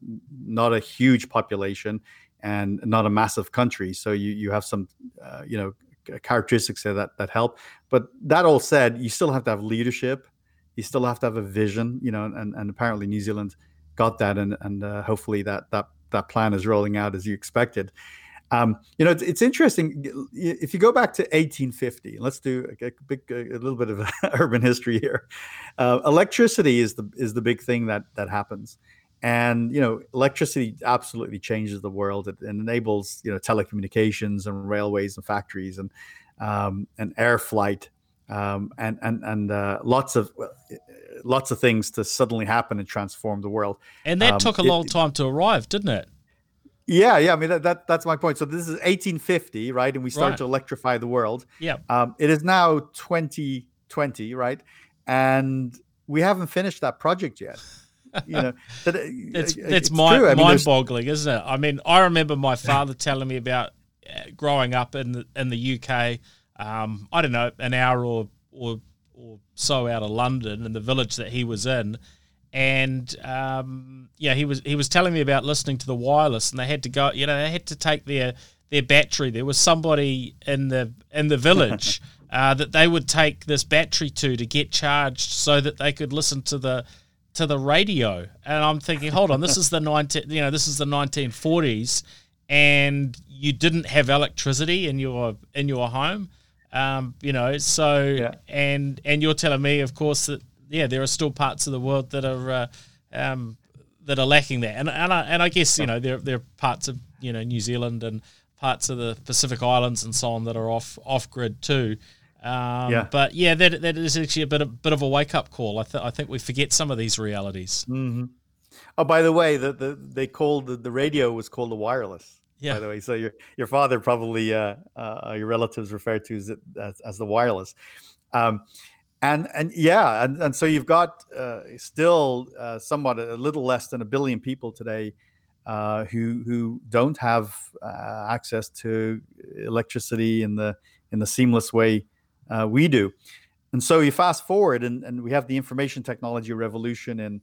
not a huge population and not a massive country, so you you have some uh, you know characteristics there that that help. But that all said, you still have to have leadership you still have to have a vision, you know, and, and apparently New Zealand got that, and and uh, hopefully that that that plan is rolling out as you expected. Um, you know, it's, it's, interesting if you go back to 1850. Let's do a, big, a little bit of *laughs* urban history here. Uh, electricity is the is the big thing that that happens, and you know, electricity absolutely changes the world. It, it enables you know telecommunications and railways and factories and um, and air flight um, and and and uh, lots of lots of things to suddenly happen and transform the world. And that um, took a long it, time to arrive, didn't it? Yeah, yeah. I mean that, that that's my point. So this is 1850, right? And we start right. to electrify the world. Yeah. Um, it is now 2020, right? And we haven't finished that project yet. You know, that, it's, it's, it's mind, I mean, mind-boggling, isn't it? I mean, I remember my father telling me about uh, growing up in the in the UK um, I don't know, an hour or, or or so out of London in the village that he was in, and um, yeah, he was he was telling me about listening to the wireless, and they had to go, you know, they had to take their their battery. There was somebody in the in the village *laughs* uh, that they would take this battery to to get charged, so that they could listen to the to the radio. And I'm thinking, hold on, this is the *laughs* nineteen, you know, this is the 1940s, and you didn't have electricity in your in your home. Um, you know, so yeah. and and you're telling me, of course, that yeah, there are still parts of the world that are uh, um, that are lacking that, and and I, and I guess you know there there are parts of you know New Zealand and parts of the Pacific Islands and so on that are off off grid too. Um, yeah. But yeah, that that is actually a bit of bit of a wake up call. I, th- I think we forget some of these realities. Mm-hmm. Oh, by the way, the, the they called the, the radio was called the wireless. Yeah. By the way, so your your father probably uh, uh, your relatives referred to as, as, as the wireless, um, and and yeah, and, and so you've got uh, still uh, somewhat a little less than a billion people today uh, who who don't have uh, access to electricity in the in the seamless way we do, and so you fast forward and, and we have the information technology revolution and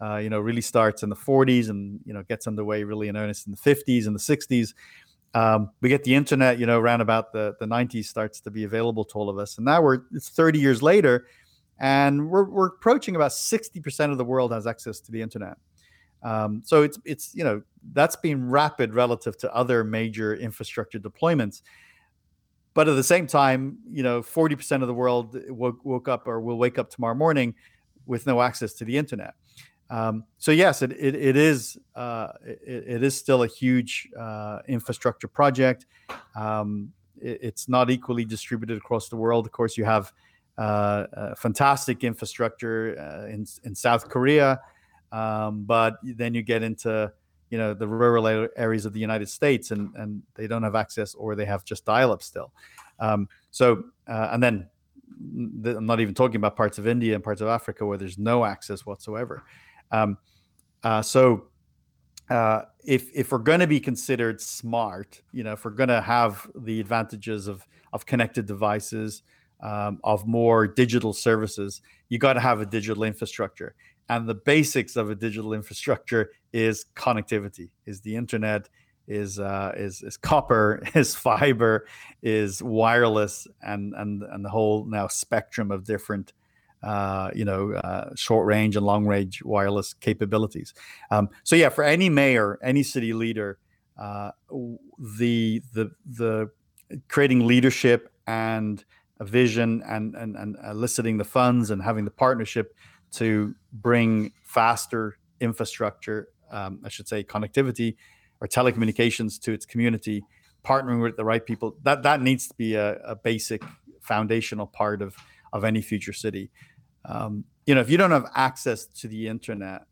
uh, you know, really starts in the 40s and you know gets underway really in earnest in the 50s and the 60s. Um, we get the internet, you know, around about the the 90s starts to be available to all of us, and now we're it's 30 years later, and we're we're approaching about 60% of the world has access to the internet. Um, so it's it's you know that's been rapid relative to other major infrastructure deployments. But at the same time, you know, 40% of the world woke, woke up or will wake up tomorrow morning with no access to the internet. Um, so yes, it, it, it is uh, it, it is still a huge uh, infrastructure project. Um, it, it's not equally distributed across the world. Of course, you have uh, fantastic infrastructure uh, in in South Korea, um, but then you get into you know the rural areas of the United States, and and they don't have access, or they have just dial-up still. Um, so uh, and then I'm not even talking about parts of India and parts of Africa where there's no access whatsoever. Um, uh, so uh, if if we're going to be considered smart, you know, if we're going to have the advantages of of connected devices, um, of more digital services, you got to have a digital infrastructure. And the basics of a digital infrastructure is connectivity, is the internet, is uh, is is copper, *laughs* is fiber, is wireless, and and and the whole now spectrum of different uh, you know, uh, short range and long range wireless capabilities. Um, so yeah, for any mayor, any city leader, uh, the the the creating leadership and a vision and, and and eliciting the funds and having the partnership to bring faster infrastructure, um, I should say, connectivity or telecommunications to its community, partnering with the right people. That that needs to be a, a basic foundational part of of any future city. Um, you know, if you don't have access to the internet,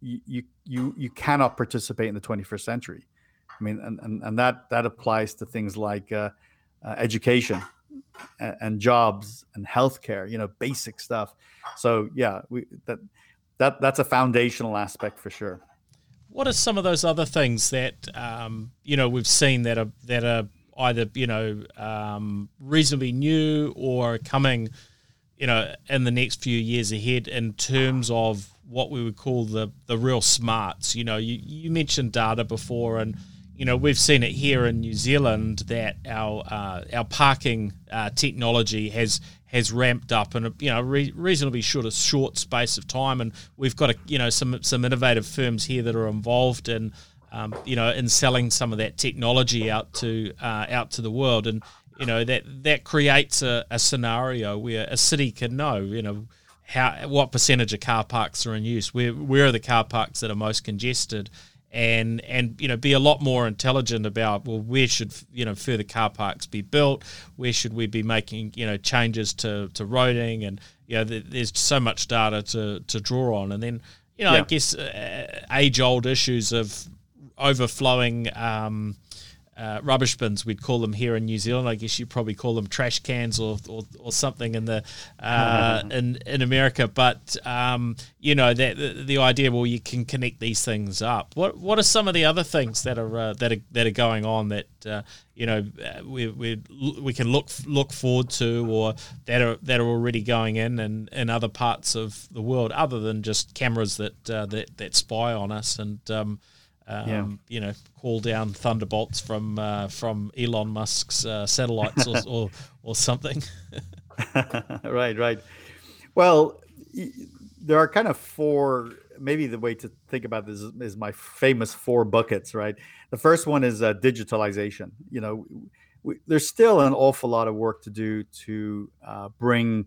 you you you cannot participate in the 21st century. I mean, and and, and that that applies to things like uh, uh, education and, jobs and healthcare. You know, basic stuff. So yeah, we that that that's a foundational aspect for sure. What are some of those other things that um, you know we've seen that are that are either you know um, reasonably new or coming? you know, in the next few years ahead in terms of what we would call the the real smarts. You know, you, you mentioned data before, and you know we've seen it here in New Zealand that our uh, our parking uh, technology has has ramped up in a you know re- reasonably short a short space of time, and we've got a, you know some some innovative firms here that are involved in. Um, you know, in selling some of that technology out to uh, out to the world, and you know that that creates a, a scenario where a city can know you know how what percentage of car parks are in use where where are the car parks that are most congested and and you know be a lot more intelligent about well where should you know further car parks be built? Where should we be making you know changes to to roading? And you know there's so much data to to draw on. And then you know yeah. I guess uh, age old issues of overflowing um, uh, rubbish bins, we'd call them here in New Zealand. I guess you'd probably call them trash cans or, or, or something in the uh, *laughs* in in America. But um, you know that the, the, idea, well, you can connect these things up. What what are some of the other things that are uh, that are that are going on that uh, you know uh, we, we we can look look forward to, or that are that are already going in and in other parts of the world, other than just cameras that uh, that that spy on us and um, um, yeah. you know, call down thunderbolts from uh, from Elon Musk's uh, satellites or, or, or something. *laughs* *laughs* right, right. Well, there are kind of four. Maybe the way to think about this is, is my famous four buckets. Right. The first one is uh, digitalization. You know, we, there's still an awful lot of work to do to uh, bring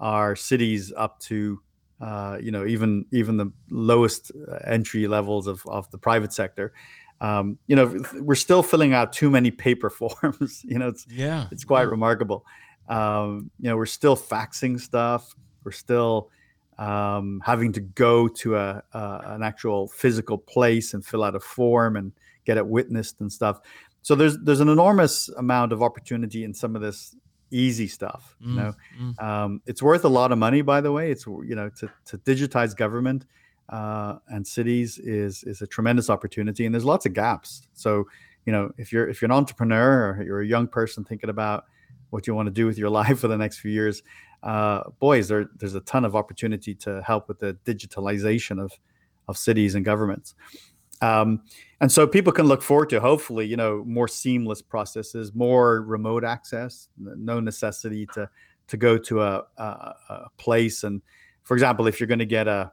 our cities up to uh, you know, even even the lowest uh, entry levels of, of the private sector. Um, you know, we're still filling out too many paper *laughs* forms. you know, it's yeah, it's quite yeah. remarkable. Um, you know, we're still faxing stuff. We're still um, having to go to a, a, an actual physical place and fill out a form and get it witnessed and stuff. So there's there's an enormous amount of opportunity in some of this easy stuff. Mm, you know, mm. um, it's worth a lot of money, by the way. It's you know to to digitize government uh, and cities is is a tremendous opportunity, and there's lots of gaps. So you know, if you're if you're an entrepreneur or you're a young person thinking about what you want to do with your *laughs* life for the next few years, uh, boys, there, there's a ton of opportunity to help with the digitalization of of cities and governments. Um, and so people can look forward to hopefully, you know, more seamless processes, more remote access, no necessity to to go to a, a, a place. And for example, if you're going to get a,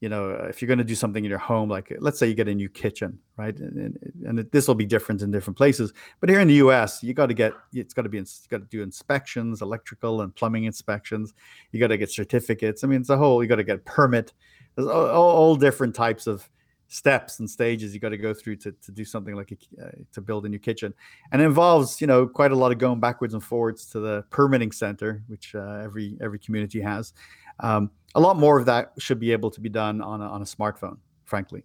you know, if you're going to do something in your home, like let's say you get a new kitchen, right? And, and, and this will be different in different places. But here in the U.S., you got to get it's got to be you got to do inspections, electrical and plumbing inspections. You got to get certificates. I mean, it's a whole. You got to get a permit. There's all, all different types of steps and stages you got to go through to, to do something like a, uh, to build a new kitchen and it involves you know quite a lot of going backwards and forwards to the permitting center which uh, every every community has um, a lot more of that should be able to be done on a, on a smartphone frankly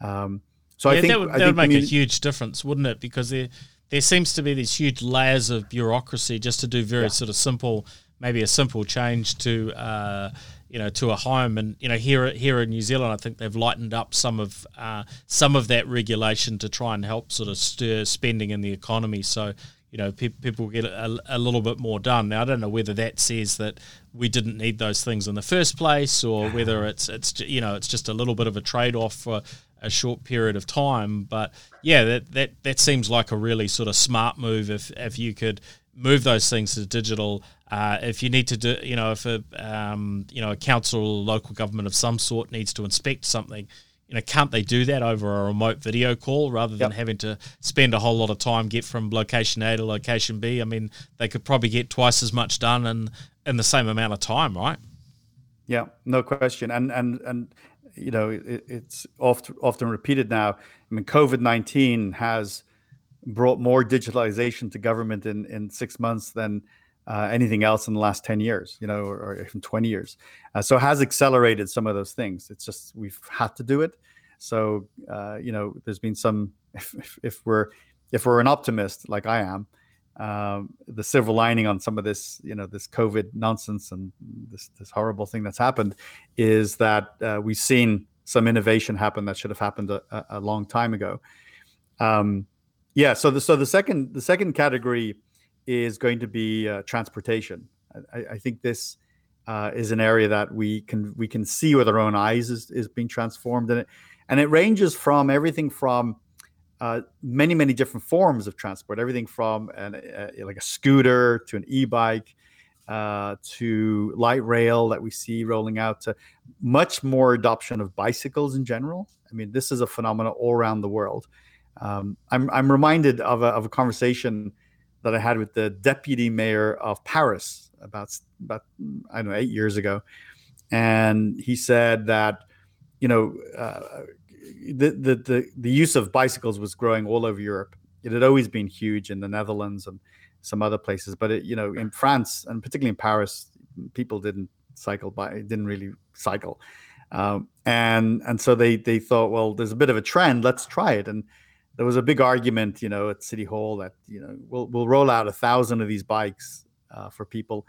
um, So yeah, I think that would, that would make a huge difference, wouldn't it? Because there there seems to be these huge layers of bureaucracy just to do very Yeah. sort of simple, maybe a simple change to. Uh, you know, to a home, and you know, here here in New Zealand, I think they've lightened up some of uh, some of that regulation to try and help sort of stir spending in the economy. So, you know, pe- people get a, a little bit more done. Now, I don't know whether that says that we didn't need those things in the first place, or whether it's it's you know it's just a little bit of a trade off for a short period of time. But yeah, that that that seems like a really sort of smart move if if you could move those things to digital. Uh, if you need to do, you know, if a um, you know a council or local government of some sort needs to inspect something, you know, can't they do that over a remote video call rather than Yep. having to spend a whole lot of time get from location A to location B? I mean, they could probably get twice as much done in in the same amount of time, right? Yeah, no question. And and and you know, it, it's oft, often repeated now. I mean, COVID nineteen has brought more digitalization to government in in six months than uh, anything else in the last ten years. You know, or, or even twenty years. Uh, so it has accelerated some of those things. It's just we've had to do it. So uh, you know, there's been some. *laughs* If, if, we're if we're an optimist like I am, um, the silver lining on some of this, you know, this COVID nonsense and this this horrible thing that's happened, is that uh, we've seen some innovation happen that should have happened a, a- a long time ago. Um, yeah. So the so the second the second category is going to be uh, transportation. I, I- think this uh, is an area that we can we can see with our own eyes is, is being transformed, and it and it ranges from everything from uh, many many different forms of transport. Everything from an, uh, like a scooter to an e-bike uh, to light rail that we see rolling out to much more adoption of bicycles in general. I mean this is a phenomenon all around the world. Um, I'm, I'm reminded of a, of a conversation that i had with the deputy mayor of paris about about i don't know eight years ago and he said that you know uh, the, the the the use of bicycles was growing all over Europe. It had always been huge in the Netherlands and some other places, but it, you know, in France and particularly in Paris, people didn't cycle by, didn't really cycle, um, and and so they they thought, well, there's a bit of a trend, let's try it. And there was a big argument, you know, at City Hall that you know we'll we'll roll out a thousand of these bikes uh, for people,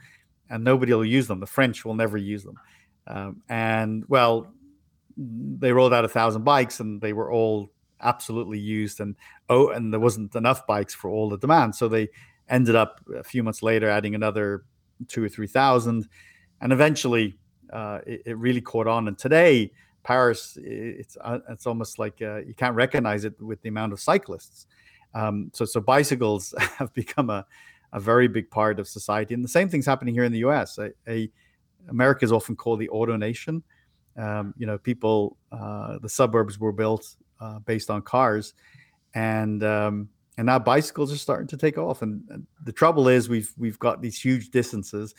and nobody will use them. The French will never use them, um, and well they rolled out a thousand bikes and they were all absolutely used and oh and there wasn't enough bikes for all the demand. So they ended up a few months later adding another two or three thousand. And eventually uh, it, it really caught on. And today paris it's uh, it's almost like uh, you can't recognize it with the amount of cyclists um, so so bicycles *laughs* have become a, a very big part of society and the same thing's happening here in the us a, a america is often called the auto nation um, you know, people, uh, the suburbs were built uh, based on cars, and um, and now bicycles are starting to take off. And, and the trouble is, we've we've got these huge distances,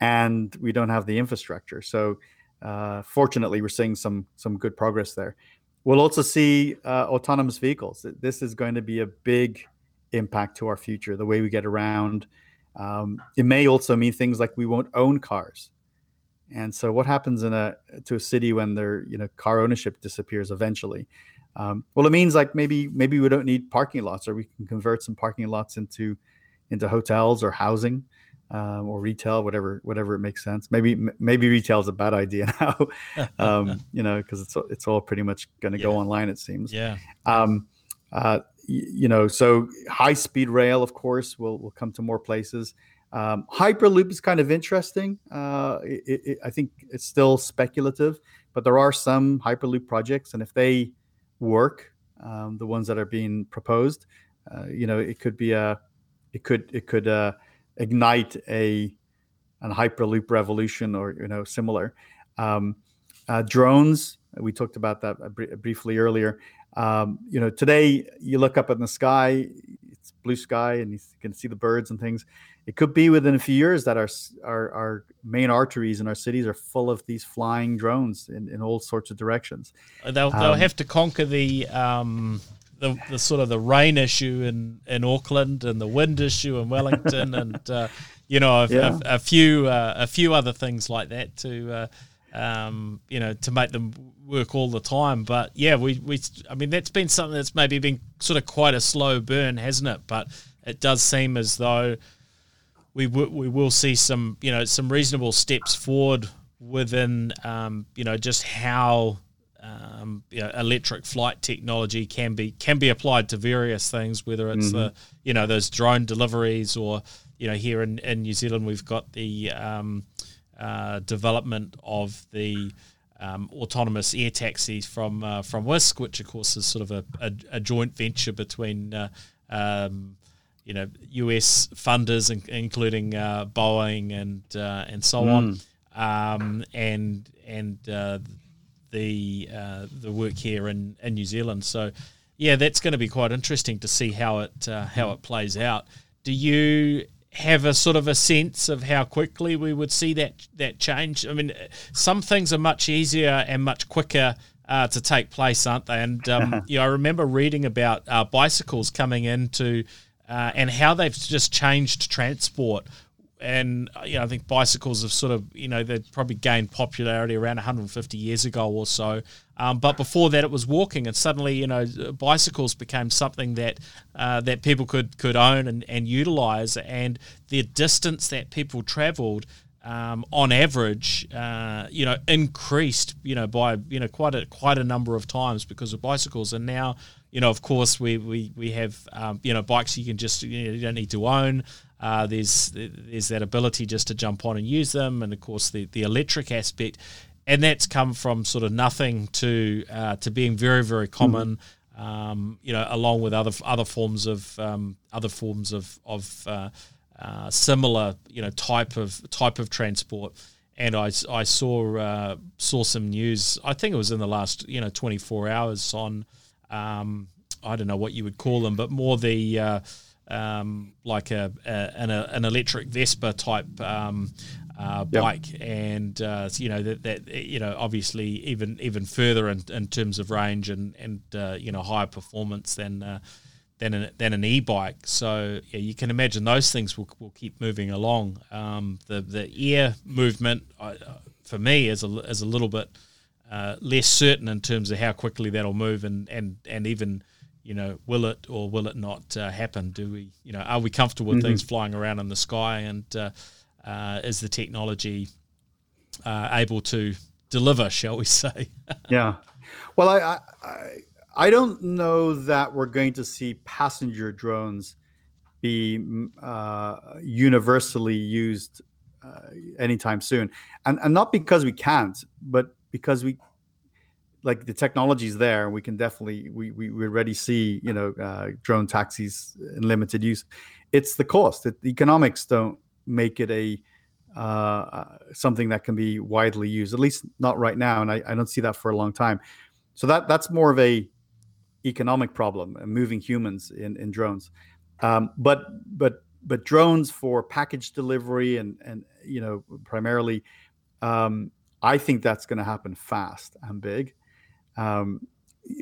and we don't have the infrastructure. So, uh, fortunately, we're seeing some some good progress there. We'll also see uh, autonomous vehicles. This is going to be a big impact to our future, the way we get around. Um, it may also mean things like we won't own cars. And so, what happens in a to a city when their you know car ownership disappears eventually? Um, well, it means like maybe maybe we don't need parking lots, or we can convert some parking lots into into hotels or housing um, or retail, whatever whatever it makes sense. Maybe maybe retail is a bad idea *laughs* now, um, *laughs* you know, because it's all- it's all pretty much going to go online. It seems. Yeah. Um, uh, you know, so high speed rail, of course, will will come to more places. Um, Hyperloop is kind of interesting. Uh, it, it, I think it's still speculative, but there are some Hyperloop projects, and if they work, um, the ones that are being proposed, uh, you know, it could be a, it could it could uh, ignite a an Hyperloop revolution or you know similar. Um, uh, drones, we talked about that br- briefly earlier. Um, you know, today you look up in the sky, it's blue sky, and you can see the birds and things. It could be within a few years that our our, our main arteries in our cities are full of these flying drones in, in all sorts of directions. They'll they'll Um, have to conquer the um the, the sort of the rain issue in, in Auckland and the wind issue in Wellington *laughs* and uh, you know a, Yeah. a, a few uh, a few other things like that to uh, um, you know, to make them work all the time. But yeah, we, we, I mean, that's been something that's maybe been sort of quite a slow burn, hasn't it? But it does seem as though we w- we will see some, you know, some reasonable steps forward within, um, you know, just how um, you know, electric flight technology can be can be applied to various things, whether it's mm-hmm. the you know those drone deliveries or you know here in, in New Zealand we've got the um, uh, development of the um, autonomous air taxis from uh, from Wisk, which of course is sort of a, a, a joint venture between uh, um, you know US funders, in, including uh, Boeing and uh, and so mm. on, um, and and uh, the uh, the work here in, in New Zealand. So yeah, that's going to be quite interesting to see how it uh, how it plays out. Do you have a sort of a sense of how quickly we would see that that change? I mean, some things are much easier and much quicker uh, to take place, aren't they? And um, *laughs* you know, I remember reading about uh, bicycles coming into uh, and how they've just changed transport and uh, you know, I think bicycles have sort of, you know, they probably gained popularity around 150 years ago or so. Um, but before that, it was walking, and suddenly, you know, bicycles became something that uh, that people could could own and, and utilize, and the distance that people travelled. Um, on average, uh, you know, increased, you know, by you know quite a quite a number of times because of bicycles, and now, you know, of course, we we we have um, you know bikes you can just you, know, you don't need to own. Uh, there's there's that ability just to jump on and use them, and of course the the electric aspect, and that's come from sort of nothing to uh, to being very very common. Mm. Um, you know, along with other other forms of um, other forms of of uh, uh similar you know type of type of transport. And I, I saw uh, saw some news. I think it was in the last you know 24 hours on um, I don't know what you would call them, but more the uh, um, like a, a, an, a, an electric Vespa type um, uh, bike, yep. and uh, you know that, that you know obviously even even further in, in terms of range and and uh, you know higher performance than uh, than an, than an e-bike. So yeah, you can imagine those things will, will keep moving along. Um, the the air movement uh, for me is a is a little bit uh, less certain in terms of how quickly that'll move and and and even you know, will it or will it not uh, happen? Do we, you know, are we comfortable with mm-hmm. things flying around in the sky? And uh, uh, is the technology uh, able to deliver, shall we *laughs* say? yeah. Well, I, I, I don't know that we're going to see passenger drones be uh, universally used uh, anytime soon, and and not because we can't, but because we like the technology is there we can definitely we, we, we already see you know uh, drone taxis in limited use. It's the cost. The economics don't make it a uh, something that can be widely used at least not right now and I, I don't see that for a long time. So that that's more of a economic problem uh, moving humans in, in drones. Um, but but but drones for package delivery and and you know primarily um, I think that's going to happen fast and big um,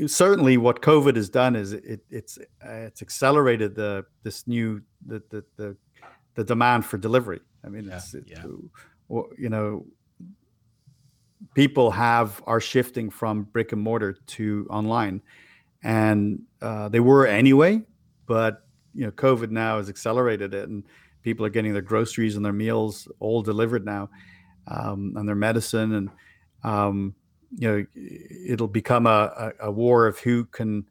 certainly what COVID has done is it, it's uh, it's accelerated the this new the the the, the demand for delivery. I mean, yeah, it's, yeah. you know, people have are shifting from brick and mortar to online, and uh, they were anyway, but you know, COVID now has accelerated it, and people are getting their groceries and their meals all delivered now, um, and their medicine and um, you know it'll become a, a, war of who can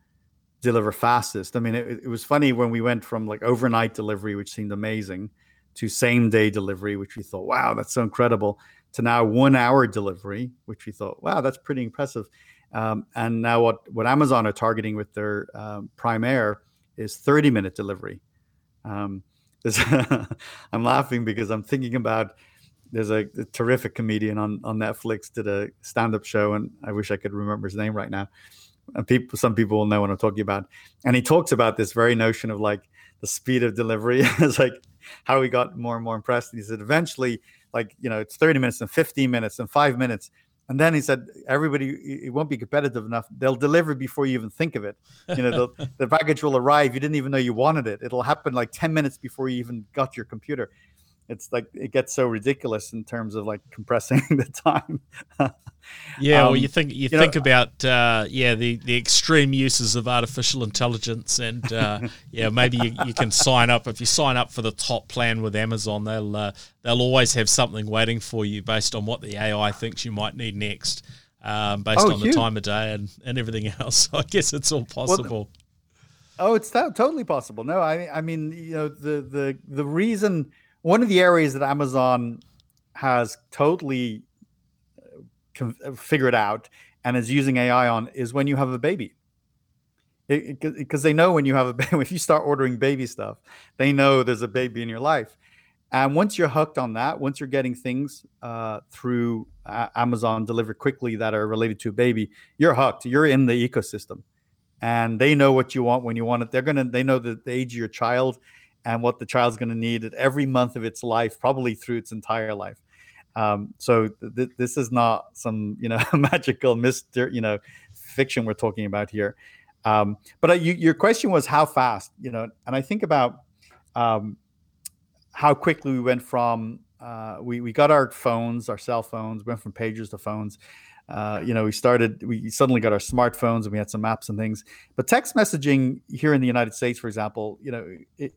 deliver fastest. I mean, it, it, was funny when we went from like overnight delivery, which seemed amazing, to same day delivery, which we thought, wow, that's so incredible, to now one hour delivery, which we thought, wow, that's pretty impressive. Um, and now what what Amazon are targeting with their um, Prime Air is 30 minute delivery. Um, *laughs* I'm laughing because I'm thinking about there's a, a, terrific comedian on on Netflix did a stand up show, and I wish I could remember his name right now. And people, some people will know what I'm talking about. And he talks about this very notion of like the speed of delivery. *laughs* it's like how he got more and more impressed. And he said eventually, like you know, it's 30 minutes and 15 minutes and five minutes. And then he said, everybody, it won't be competitive enough. They'll deliver before you even think of it. You know, the *laughs* package will arrive. You didn't even know you wanted it. It'll happen like 10 minutes before you even got your computer it's like it gets so ridiculous in terms of like compressing *laughs* the time. yeah, um, well, you think you, you think know, about uh, yeah the the extreme uses of artificial intelligence, and uh, *laughs* yeah, maybe you, you can sign up if you sign up for the top plan with Amazon, they'll uh, they'll always have something waiting for you based on what the AI thinks you might need next. Um, based oh, on the time of day and, and everything *laughs* else. So I guess it's all possible. Well, oh, it's t- totally possible. No, I I mean, you know, the the the reason one of the areas that Amazon has totally uh, uh, figured out and is using AI on is when you have a baby. Because they know when you have a *laughs* baby, if you start ordering baby stuff, they know there's a baby in your life. And once you're hooked on that, once you're getting things uh, through uh, Amazon delivered quickly that are related to a baby, you're hooked. You're in the ecosystem, and they know what you want when you want it. They're gonna. They know the, the age of your child, and what the child's going to need at every month of its life, probably through its entire life. Um, so th- this is not some you know *laughs* magical mystery, you know, fiction we're talking about here. Um, but uh, you, your question was how fast, you know, and I think about um, how quickly we went from uh, we we got our phones, our cell phones, went from pagers to phones. Uh, you know, we started, we suddenly got our smartphones and we had some apps and things. But text messaging here in the United States, for example, you know, it,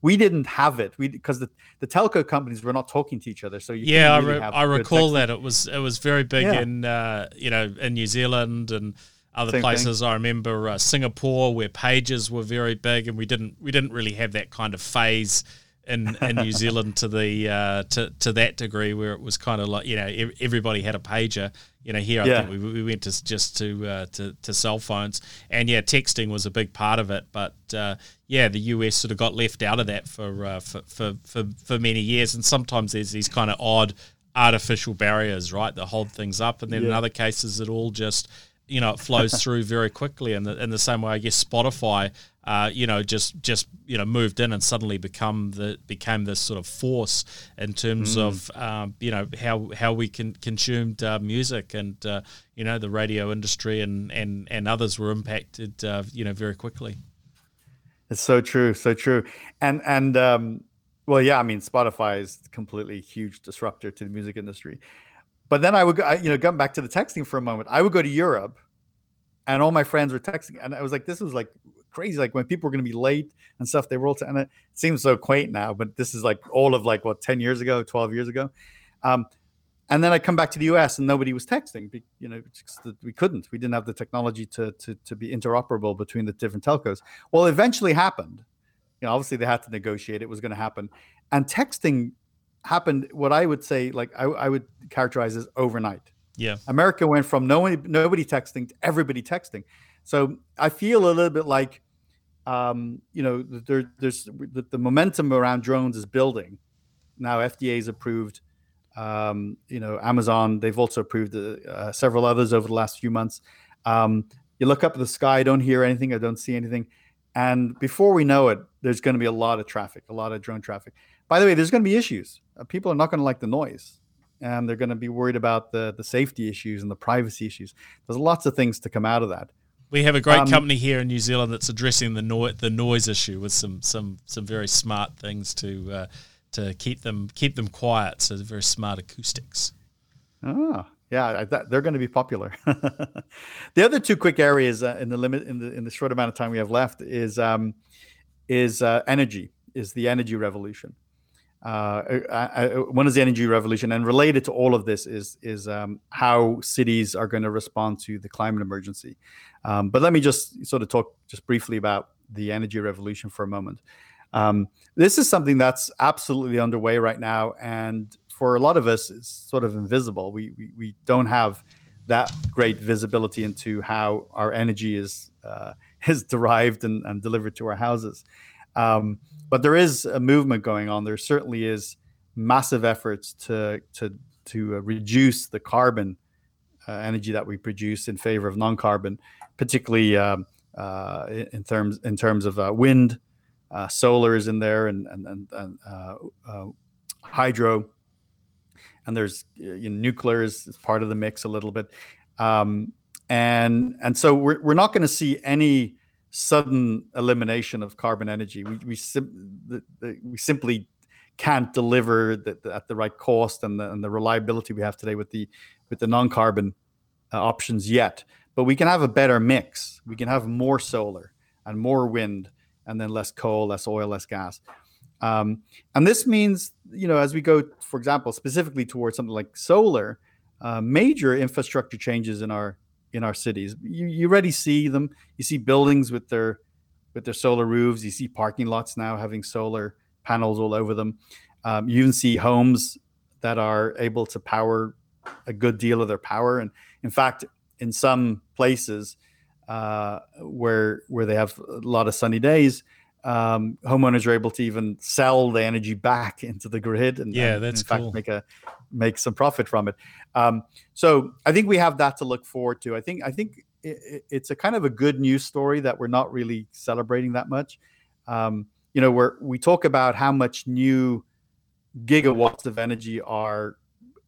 we didn't have it. We because the, the telco companies were not talking to each other. So yeah, really I, re- I recall that it was it was very big yeah. in uh, you know in New Zealand and other Same places. Thing. I remember uh, Singapore where pages were very big, and we didn't we didn't really have that kind of phase in, in New Zealand to the uh, to to that degree where it was kind of like you know everybody had a pager. You know, here yeah. I think we, we went to just to, uh, to to cell phones, and yeah, texting was a big part of it. But uh, yeah, the US sort of got left out of that for uh, for, for, for for many years, and sometimes there's these kind of odd artificial barriers, right, that hold things up, and then yeah. in other cases it all just you know it flows through very quickly. And in the same way, I guess Spotify uh, you know, just just you know moved in and suddenly become the became this sort of force in terms mm. of um, you know how how we can consumed uh, music and uh, you know the radio industry and and and others were impacted uh, you know very quickly. It's so true, so true, and and um, well, yeah, I mean, Spotify is completely huge disruptor to the music industry. But then I would, go, you know, going back to the texting for a moment, I would go to Europe, and all my friends were texting, and I was like, this was like crazy. Like when people were going to be late and stuff, they were To, and it seems so quaint now, but this is like all of like what, 10 years ago, 12 years ago. Um, and then I come back to the US and nobody was texting. You know, we couldn't. We didn't have the technology to, to, to be interoperable between the different telcos. Well, eventually happened. You know, obviously they had to negotiate. It was going to happen. And texting happened, what I would say, like I, I would characterize as overnight. Yeah. America went from nobody, nobody texting to everybody texting. So I feel a little bit like, um, you know, there, there's the, the, momentum around drones is building. Now FAA is approved. Um, you know, Amazon they've also approved uh, uh, several others over the last few months. Um, you look up at the sky, I don't hear anything, I don't see anything, and before we know it, there's going to be a lot of traffic, a lot of drone traffic. By the way, there's going to be issues. Uh, people are not going to like the noise and they're going to be worried about the the safety issues and the privacy issues. There's lots of things to come out of that. We have a great um, company here in New Zealand that's addressing the noise the noise issue with some some some very smart things to uh, to keep them keep them quiet. So very smart acoustics. Oh, yeah, they're going to be popular. *laughs* the other two quick areas uh, in the limit in the in the short amount of time we have left is um, is uh, energy is the energy revolution. Uh, uh, uh, one is the energy revolution, and related to all of this is is um, how cities are going to respond to the climate emergency. Um, but let me just sort of talk just briefly about the energy revolution for a moment. Um, this is something that's absolutely underway right now, and for a lot of us, it's sort of invisible. We we, we don't have that great visibility into how our energy is uh, *laughs* is derived and, and delivered to our houses. Um, but there is a movement going on. There certainly is massive efforts to to to reduce the carbon uh, energy that we produce in favor of non-carbon, particularly um, uh, in terms in terms of uh, wind, uh, solar is in there, and and, and, and uh, hydro, and there's you know, nuclear is, is, part of the mix a little bit, um, and and so we're we're not going to see any sudden elimination of carbon energy. We we, sim- the, the, we simply can't deliver the, at the right cost and the, and the reliability we have today with the with the non-carbon uh, options yet. But we can have a better mix. We can have more solar and more wind, and then less coal, less oil, less gas. Um, and this means, you know, as we go, for example, specifically towards something like solar, uh, major infrastructure changes in our in our cities. You, you already see them. You see buildings with their with their solar roofs. You see parking lots now having solar panels all over them. Um, you even see homes that are able to power a good deal of their power. And in fact, in some places uh, where where they have a lot of sunny days, um, homeowners are able to even sell the energy back into the grid and, yeah, and that's in fact cool. make a make some profit from it. Um, so I think we have that to look forward to. I think I think it, it's a kind of a good news story that we're not really celebrating that much. Um, you know, where we talk about how much new gigawatts of energy are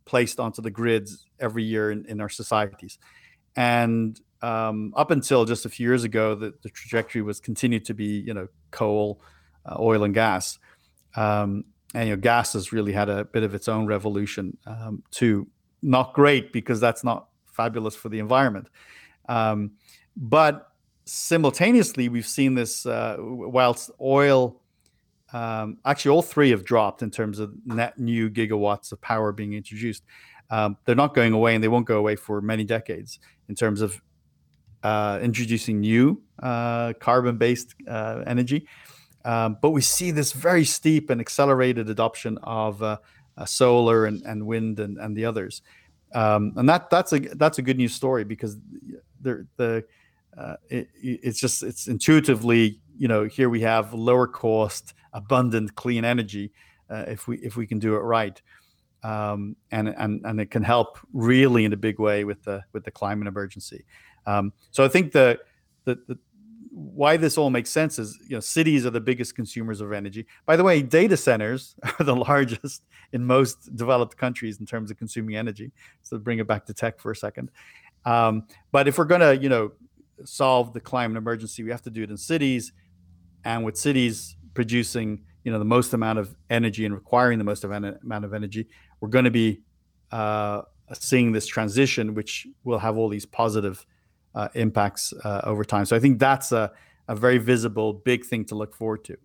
placed onto the grids every year in, in our societies, and um, up until just a few years ago, the, the trajectory was continued to be, you know, coal, uh, oil, and gas. Um, and you know, gas has really had a bit of its own revolution um, too. Not great because that's not fabulous for the environment. Um, but simultaneously, we've seen this uh, whilst oil, um, actually, all three have dropped in terms of net new gigawatts of power being introduced. Um, they're not going away, and they won't go away for many decades in terms of uh, introducing new uh, carbon-based uh, energy. Um, but we see this very steep and accelerated adoption of uh, uh, solar and, and wind and, and the others, um, and that that's a that's a good news story because the the uh, it, it's just it's intuitively you know here we have lower cost, abundant, clean energy if we if we can do it right. Um, and and and it can help really in a big way with the with the climate emergency. Um, so I think the, the, the why this all makes sense is you know cities are the biggest consumers of energy. By the way, data centers *laughs* are the largest in most developed countries in terms of consuming energy. So bring it back to tech for a second. Um, but if we're going to you know solve the climate emergency, we have to do it in cities, and with cities producing you know the most amount of energy and requiring the most amount of energy, we're going to be uh, seeing this transition, which will have all these positive uh, impacts uh, over time. So I think that's a, a very visible, big thing to look forward to.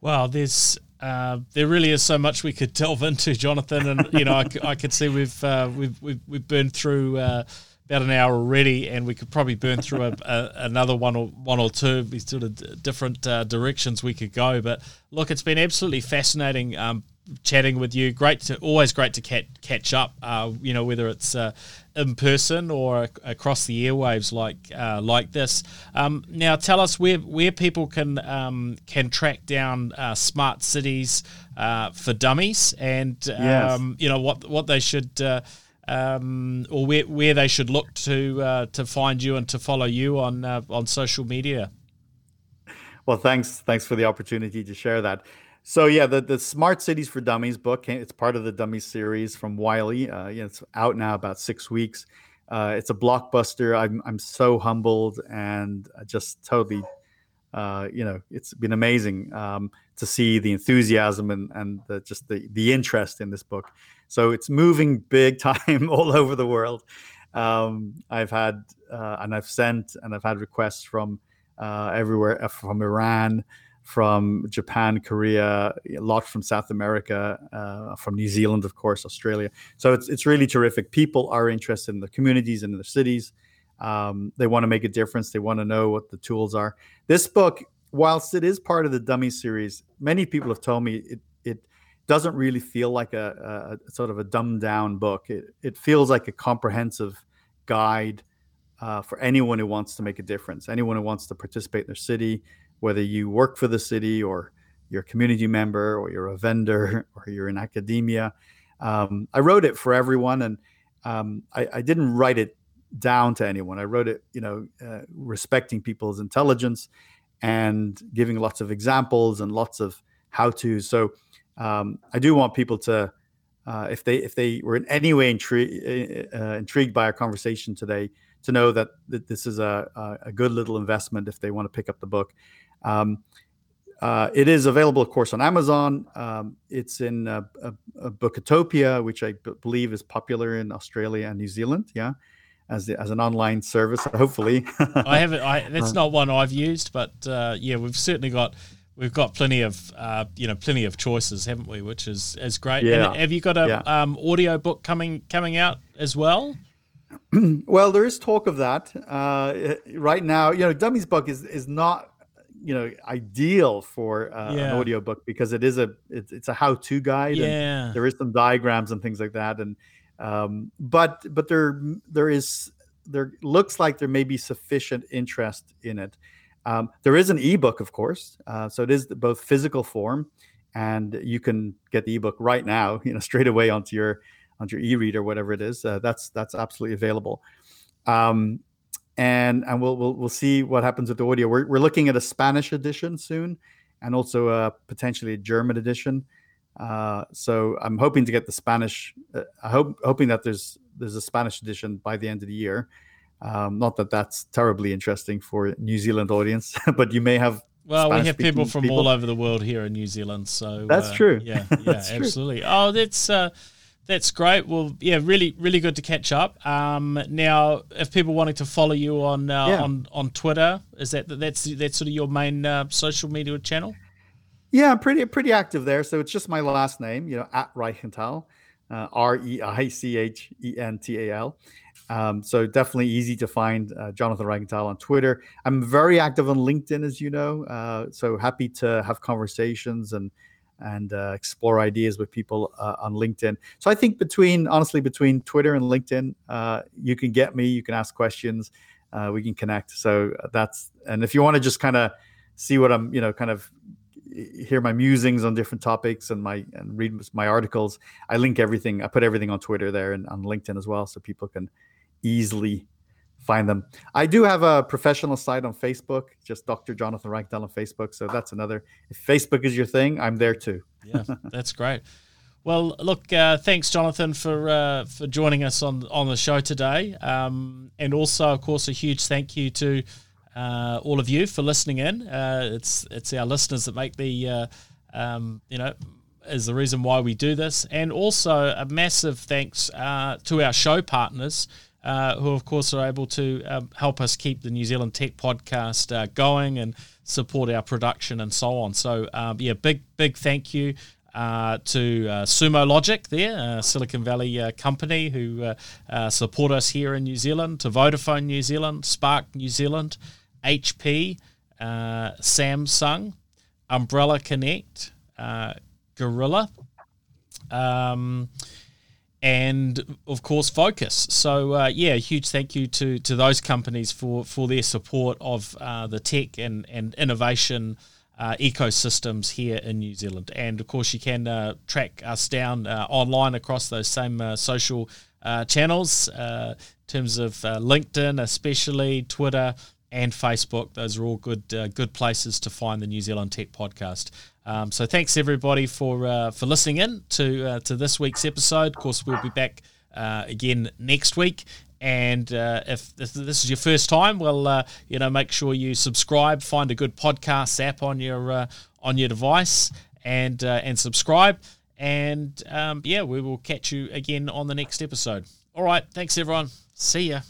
Well, there's uh, there really is so much we could delve into, Jonathan, and you know I, I could see we've uh, we've, we've we've burned through uh, about an hour already, and we could probably burn through a, a, another one or one or two. Sort of different uh, directions we could go, but look, it's been absolutely fascinating. Um, chatting with you. Great to always great to catch catch up. Uh, you know whether it's uh, in person or across the airwaves like uh, like this. Um, now tell us where where people can um, can track down uh, smart cities uh, for dummies and yes. Um, you know what what they should. Uh, um, or where, where they should look to to find you and to follow you on on social media. Well, thanks thanks for the opportunity to share that. So yeah, the the Smart Cities for Dummies book it's part of the Dummies series from Wiley. Uh, yeah, it's out now about six weeks. Uh, it's a blockbuster. I'm I'm so humbled and just totally, uh, you know, it's been amazing um, to see the enthusiasm and and the, just the the interest in this book. So it's moving big *laughs* time all over the world. Um, I've had uh, and I've sent and I've had requests from uh, everywhere uh, from Iran from Japan, Korea, a lot from South America, uh, from New Zealand, of course, Australia. So it's it's really terrific. People are interested in the communities and in the cities. Um, they want to make a difference. They want to know what the tools are. This book, whilst it is part of the Dummy series, many people have told me it it doesn't really feel like a, a sort of a dumbed down book. It it feels like a comprehensive guide uh, for anyone who wants to make a difference, anyone who wants to participate in their city, whether you work for the city or you're a community member or you're a vendor *laughs* or you're in academia. Um, I wrote it for everyone, and um, I, I, didn't write it down to anyone. I wrote it, you know, uh, respecting people's intelligence and giving lots of examples and lots of how to. So um, I do want people to, uh, if they if they were in any way intri- uh, uh intrigued by our conversation today, to know that, that this is a, a good little investment if they want to pick up the book. Um, uh, it is available, of course, on Amazon. Um, it's in uh, Bookatopia, which I b- believe is popular in Australia and New Zealand. Yeah, as the, as an online service. Hopefully, *laughs* I haven't. I, that's not one I've used, but uh, yeah, we've certainly got we've got plenty of uh, you know plenty of choices, haven't we? Which is is great. Yeah. And have you got a yeah. um, audio book coming coming out as well? *clears throat* well, there is talk of that uh, right now. You know, Dummy's book is is not you know ideal for uh, yeah. an audio book because it is a it's, it's a how to guide. Yeah, there is some diagrams and things like that, and um, but but there there is there looks like there may be sufficient interest in it. Um, there is an ebook, of course, uh, so it is both physical form, and you can get the ebook right now, *laughs* you know, straight away onto your onto your e-reader, whatever it is. Uh, that's that's absolutely available. Um, and and we'll, we'll we'll see what happens with the audio. We're we're looking at a Spanish edition soon, and also a potentially a German edition. Uh, so I'm hoping to get the Spanish. Uh, I hope hoping that there's there's a Spanish edition by the end of the year. Um, not that that's terribly interesting for New Zealand audience, *laughs* but you may have. Well, Spanish we have people from people. all over the world here in New Zealand, so that's uh, true. Yeah, *laughs* yeah, absolutely. True. Oh, that's uh, that's great. Well, yeah, really, really good to catch up. Um, now, if people wanting to follow you on uh, yeah. on on Twitter, is that that's that's sort of your main uh, social media channel? Yeah, I'm pretty pretty active there. So it's just my last name, you know, at Reichental, uh, R E I C H E N T A L. Um, so definitely easy to find uh, Jonathan Reichental on Twitter. I'm very active on LinkedIn, as you know. Uh, so happy to have conversations and and uh, explore ideas with people uh, on LinkedIn. So I think between honestly between Twitter and LinkedIn, uh, you can get me. You can ask questions. Uh, we can connect. So that's and if you want to just kind of see what I'm, you know, kind of hear my musings on different topics and my and read my articles. I link everything. I put everything on Twitter there and on LinkedIn as well, so people can easily find them. I do have a professional site on Facebook, just Dr. Jonathan Reichental on Facebook. So that's another. If Facebook is your thing, I'm there too. yeah, that's great. Well, look, uh, thanks, Jonathan, for uh, for joining us on on the show today, um, and also, of course, a huge thank you to uh, all of you for listening in. Uh, it's it's our listeners that make the uh, um, you know is the reason why we do this, and also a massive thanks uh, to our show partners. Uh, who, of course, are able to um, help us keep the New Zealand Tech podcast uh, going and support our production and so on. So, um, yeah, big, big thank you uh, to uh, Sumo Logic, there, uh, Silicon Valley uh, company who support us here in New Zealand, to Vodafone New Zealand, Spark New Zealand, HP, Samsung, Umbrellar Connect, Gorilla, um, and of course Vocus So uh, yeah, huge thank you to to those companies for for their support of uh, the tech and and innovation. Uh, ecosystems here in New Zealand, and of course, you can uh, track us down uh, online across those same uh, social channels in terms of LinkedIn, especially Twitter, and Facebook. Those are all good good places to find the New Zealand Tech Podcast. Um, so thanks everybody for uh, for listening in to uh, to this week's episode. Of course, we'll be back uh, again next week. And uh, if this is your first time, well, uh, you know, make sure you subscribe. Find a good podcast app on your on your device and and subscribe. And um, yeah, we will catch you again on the next episode. All right, thanks everyone. See ya.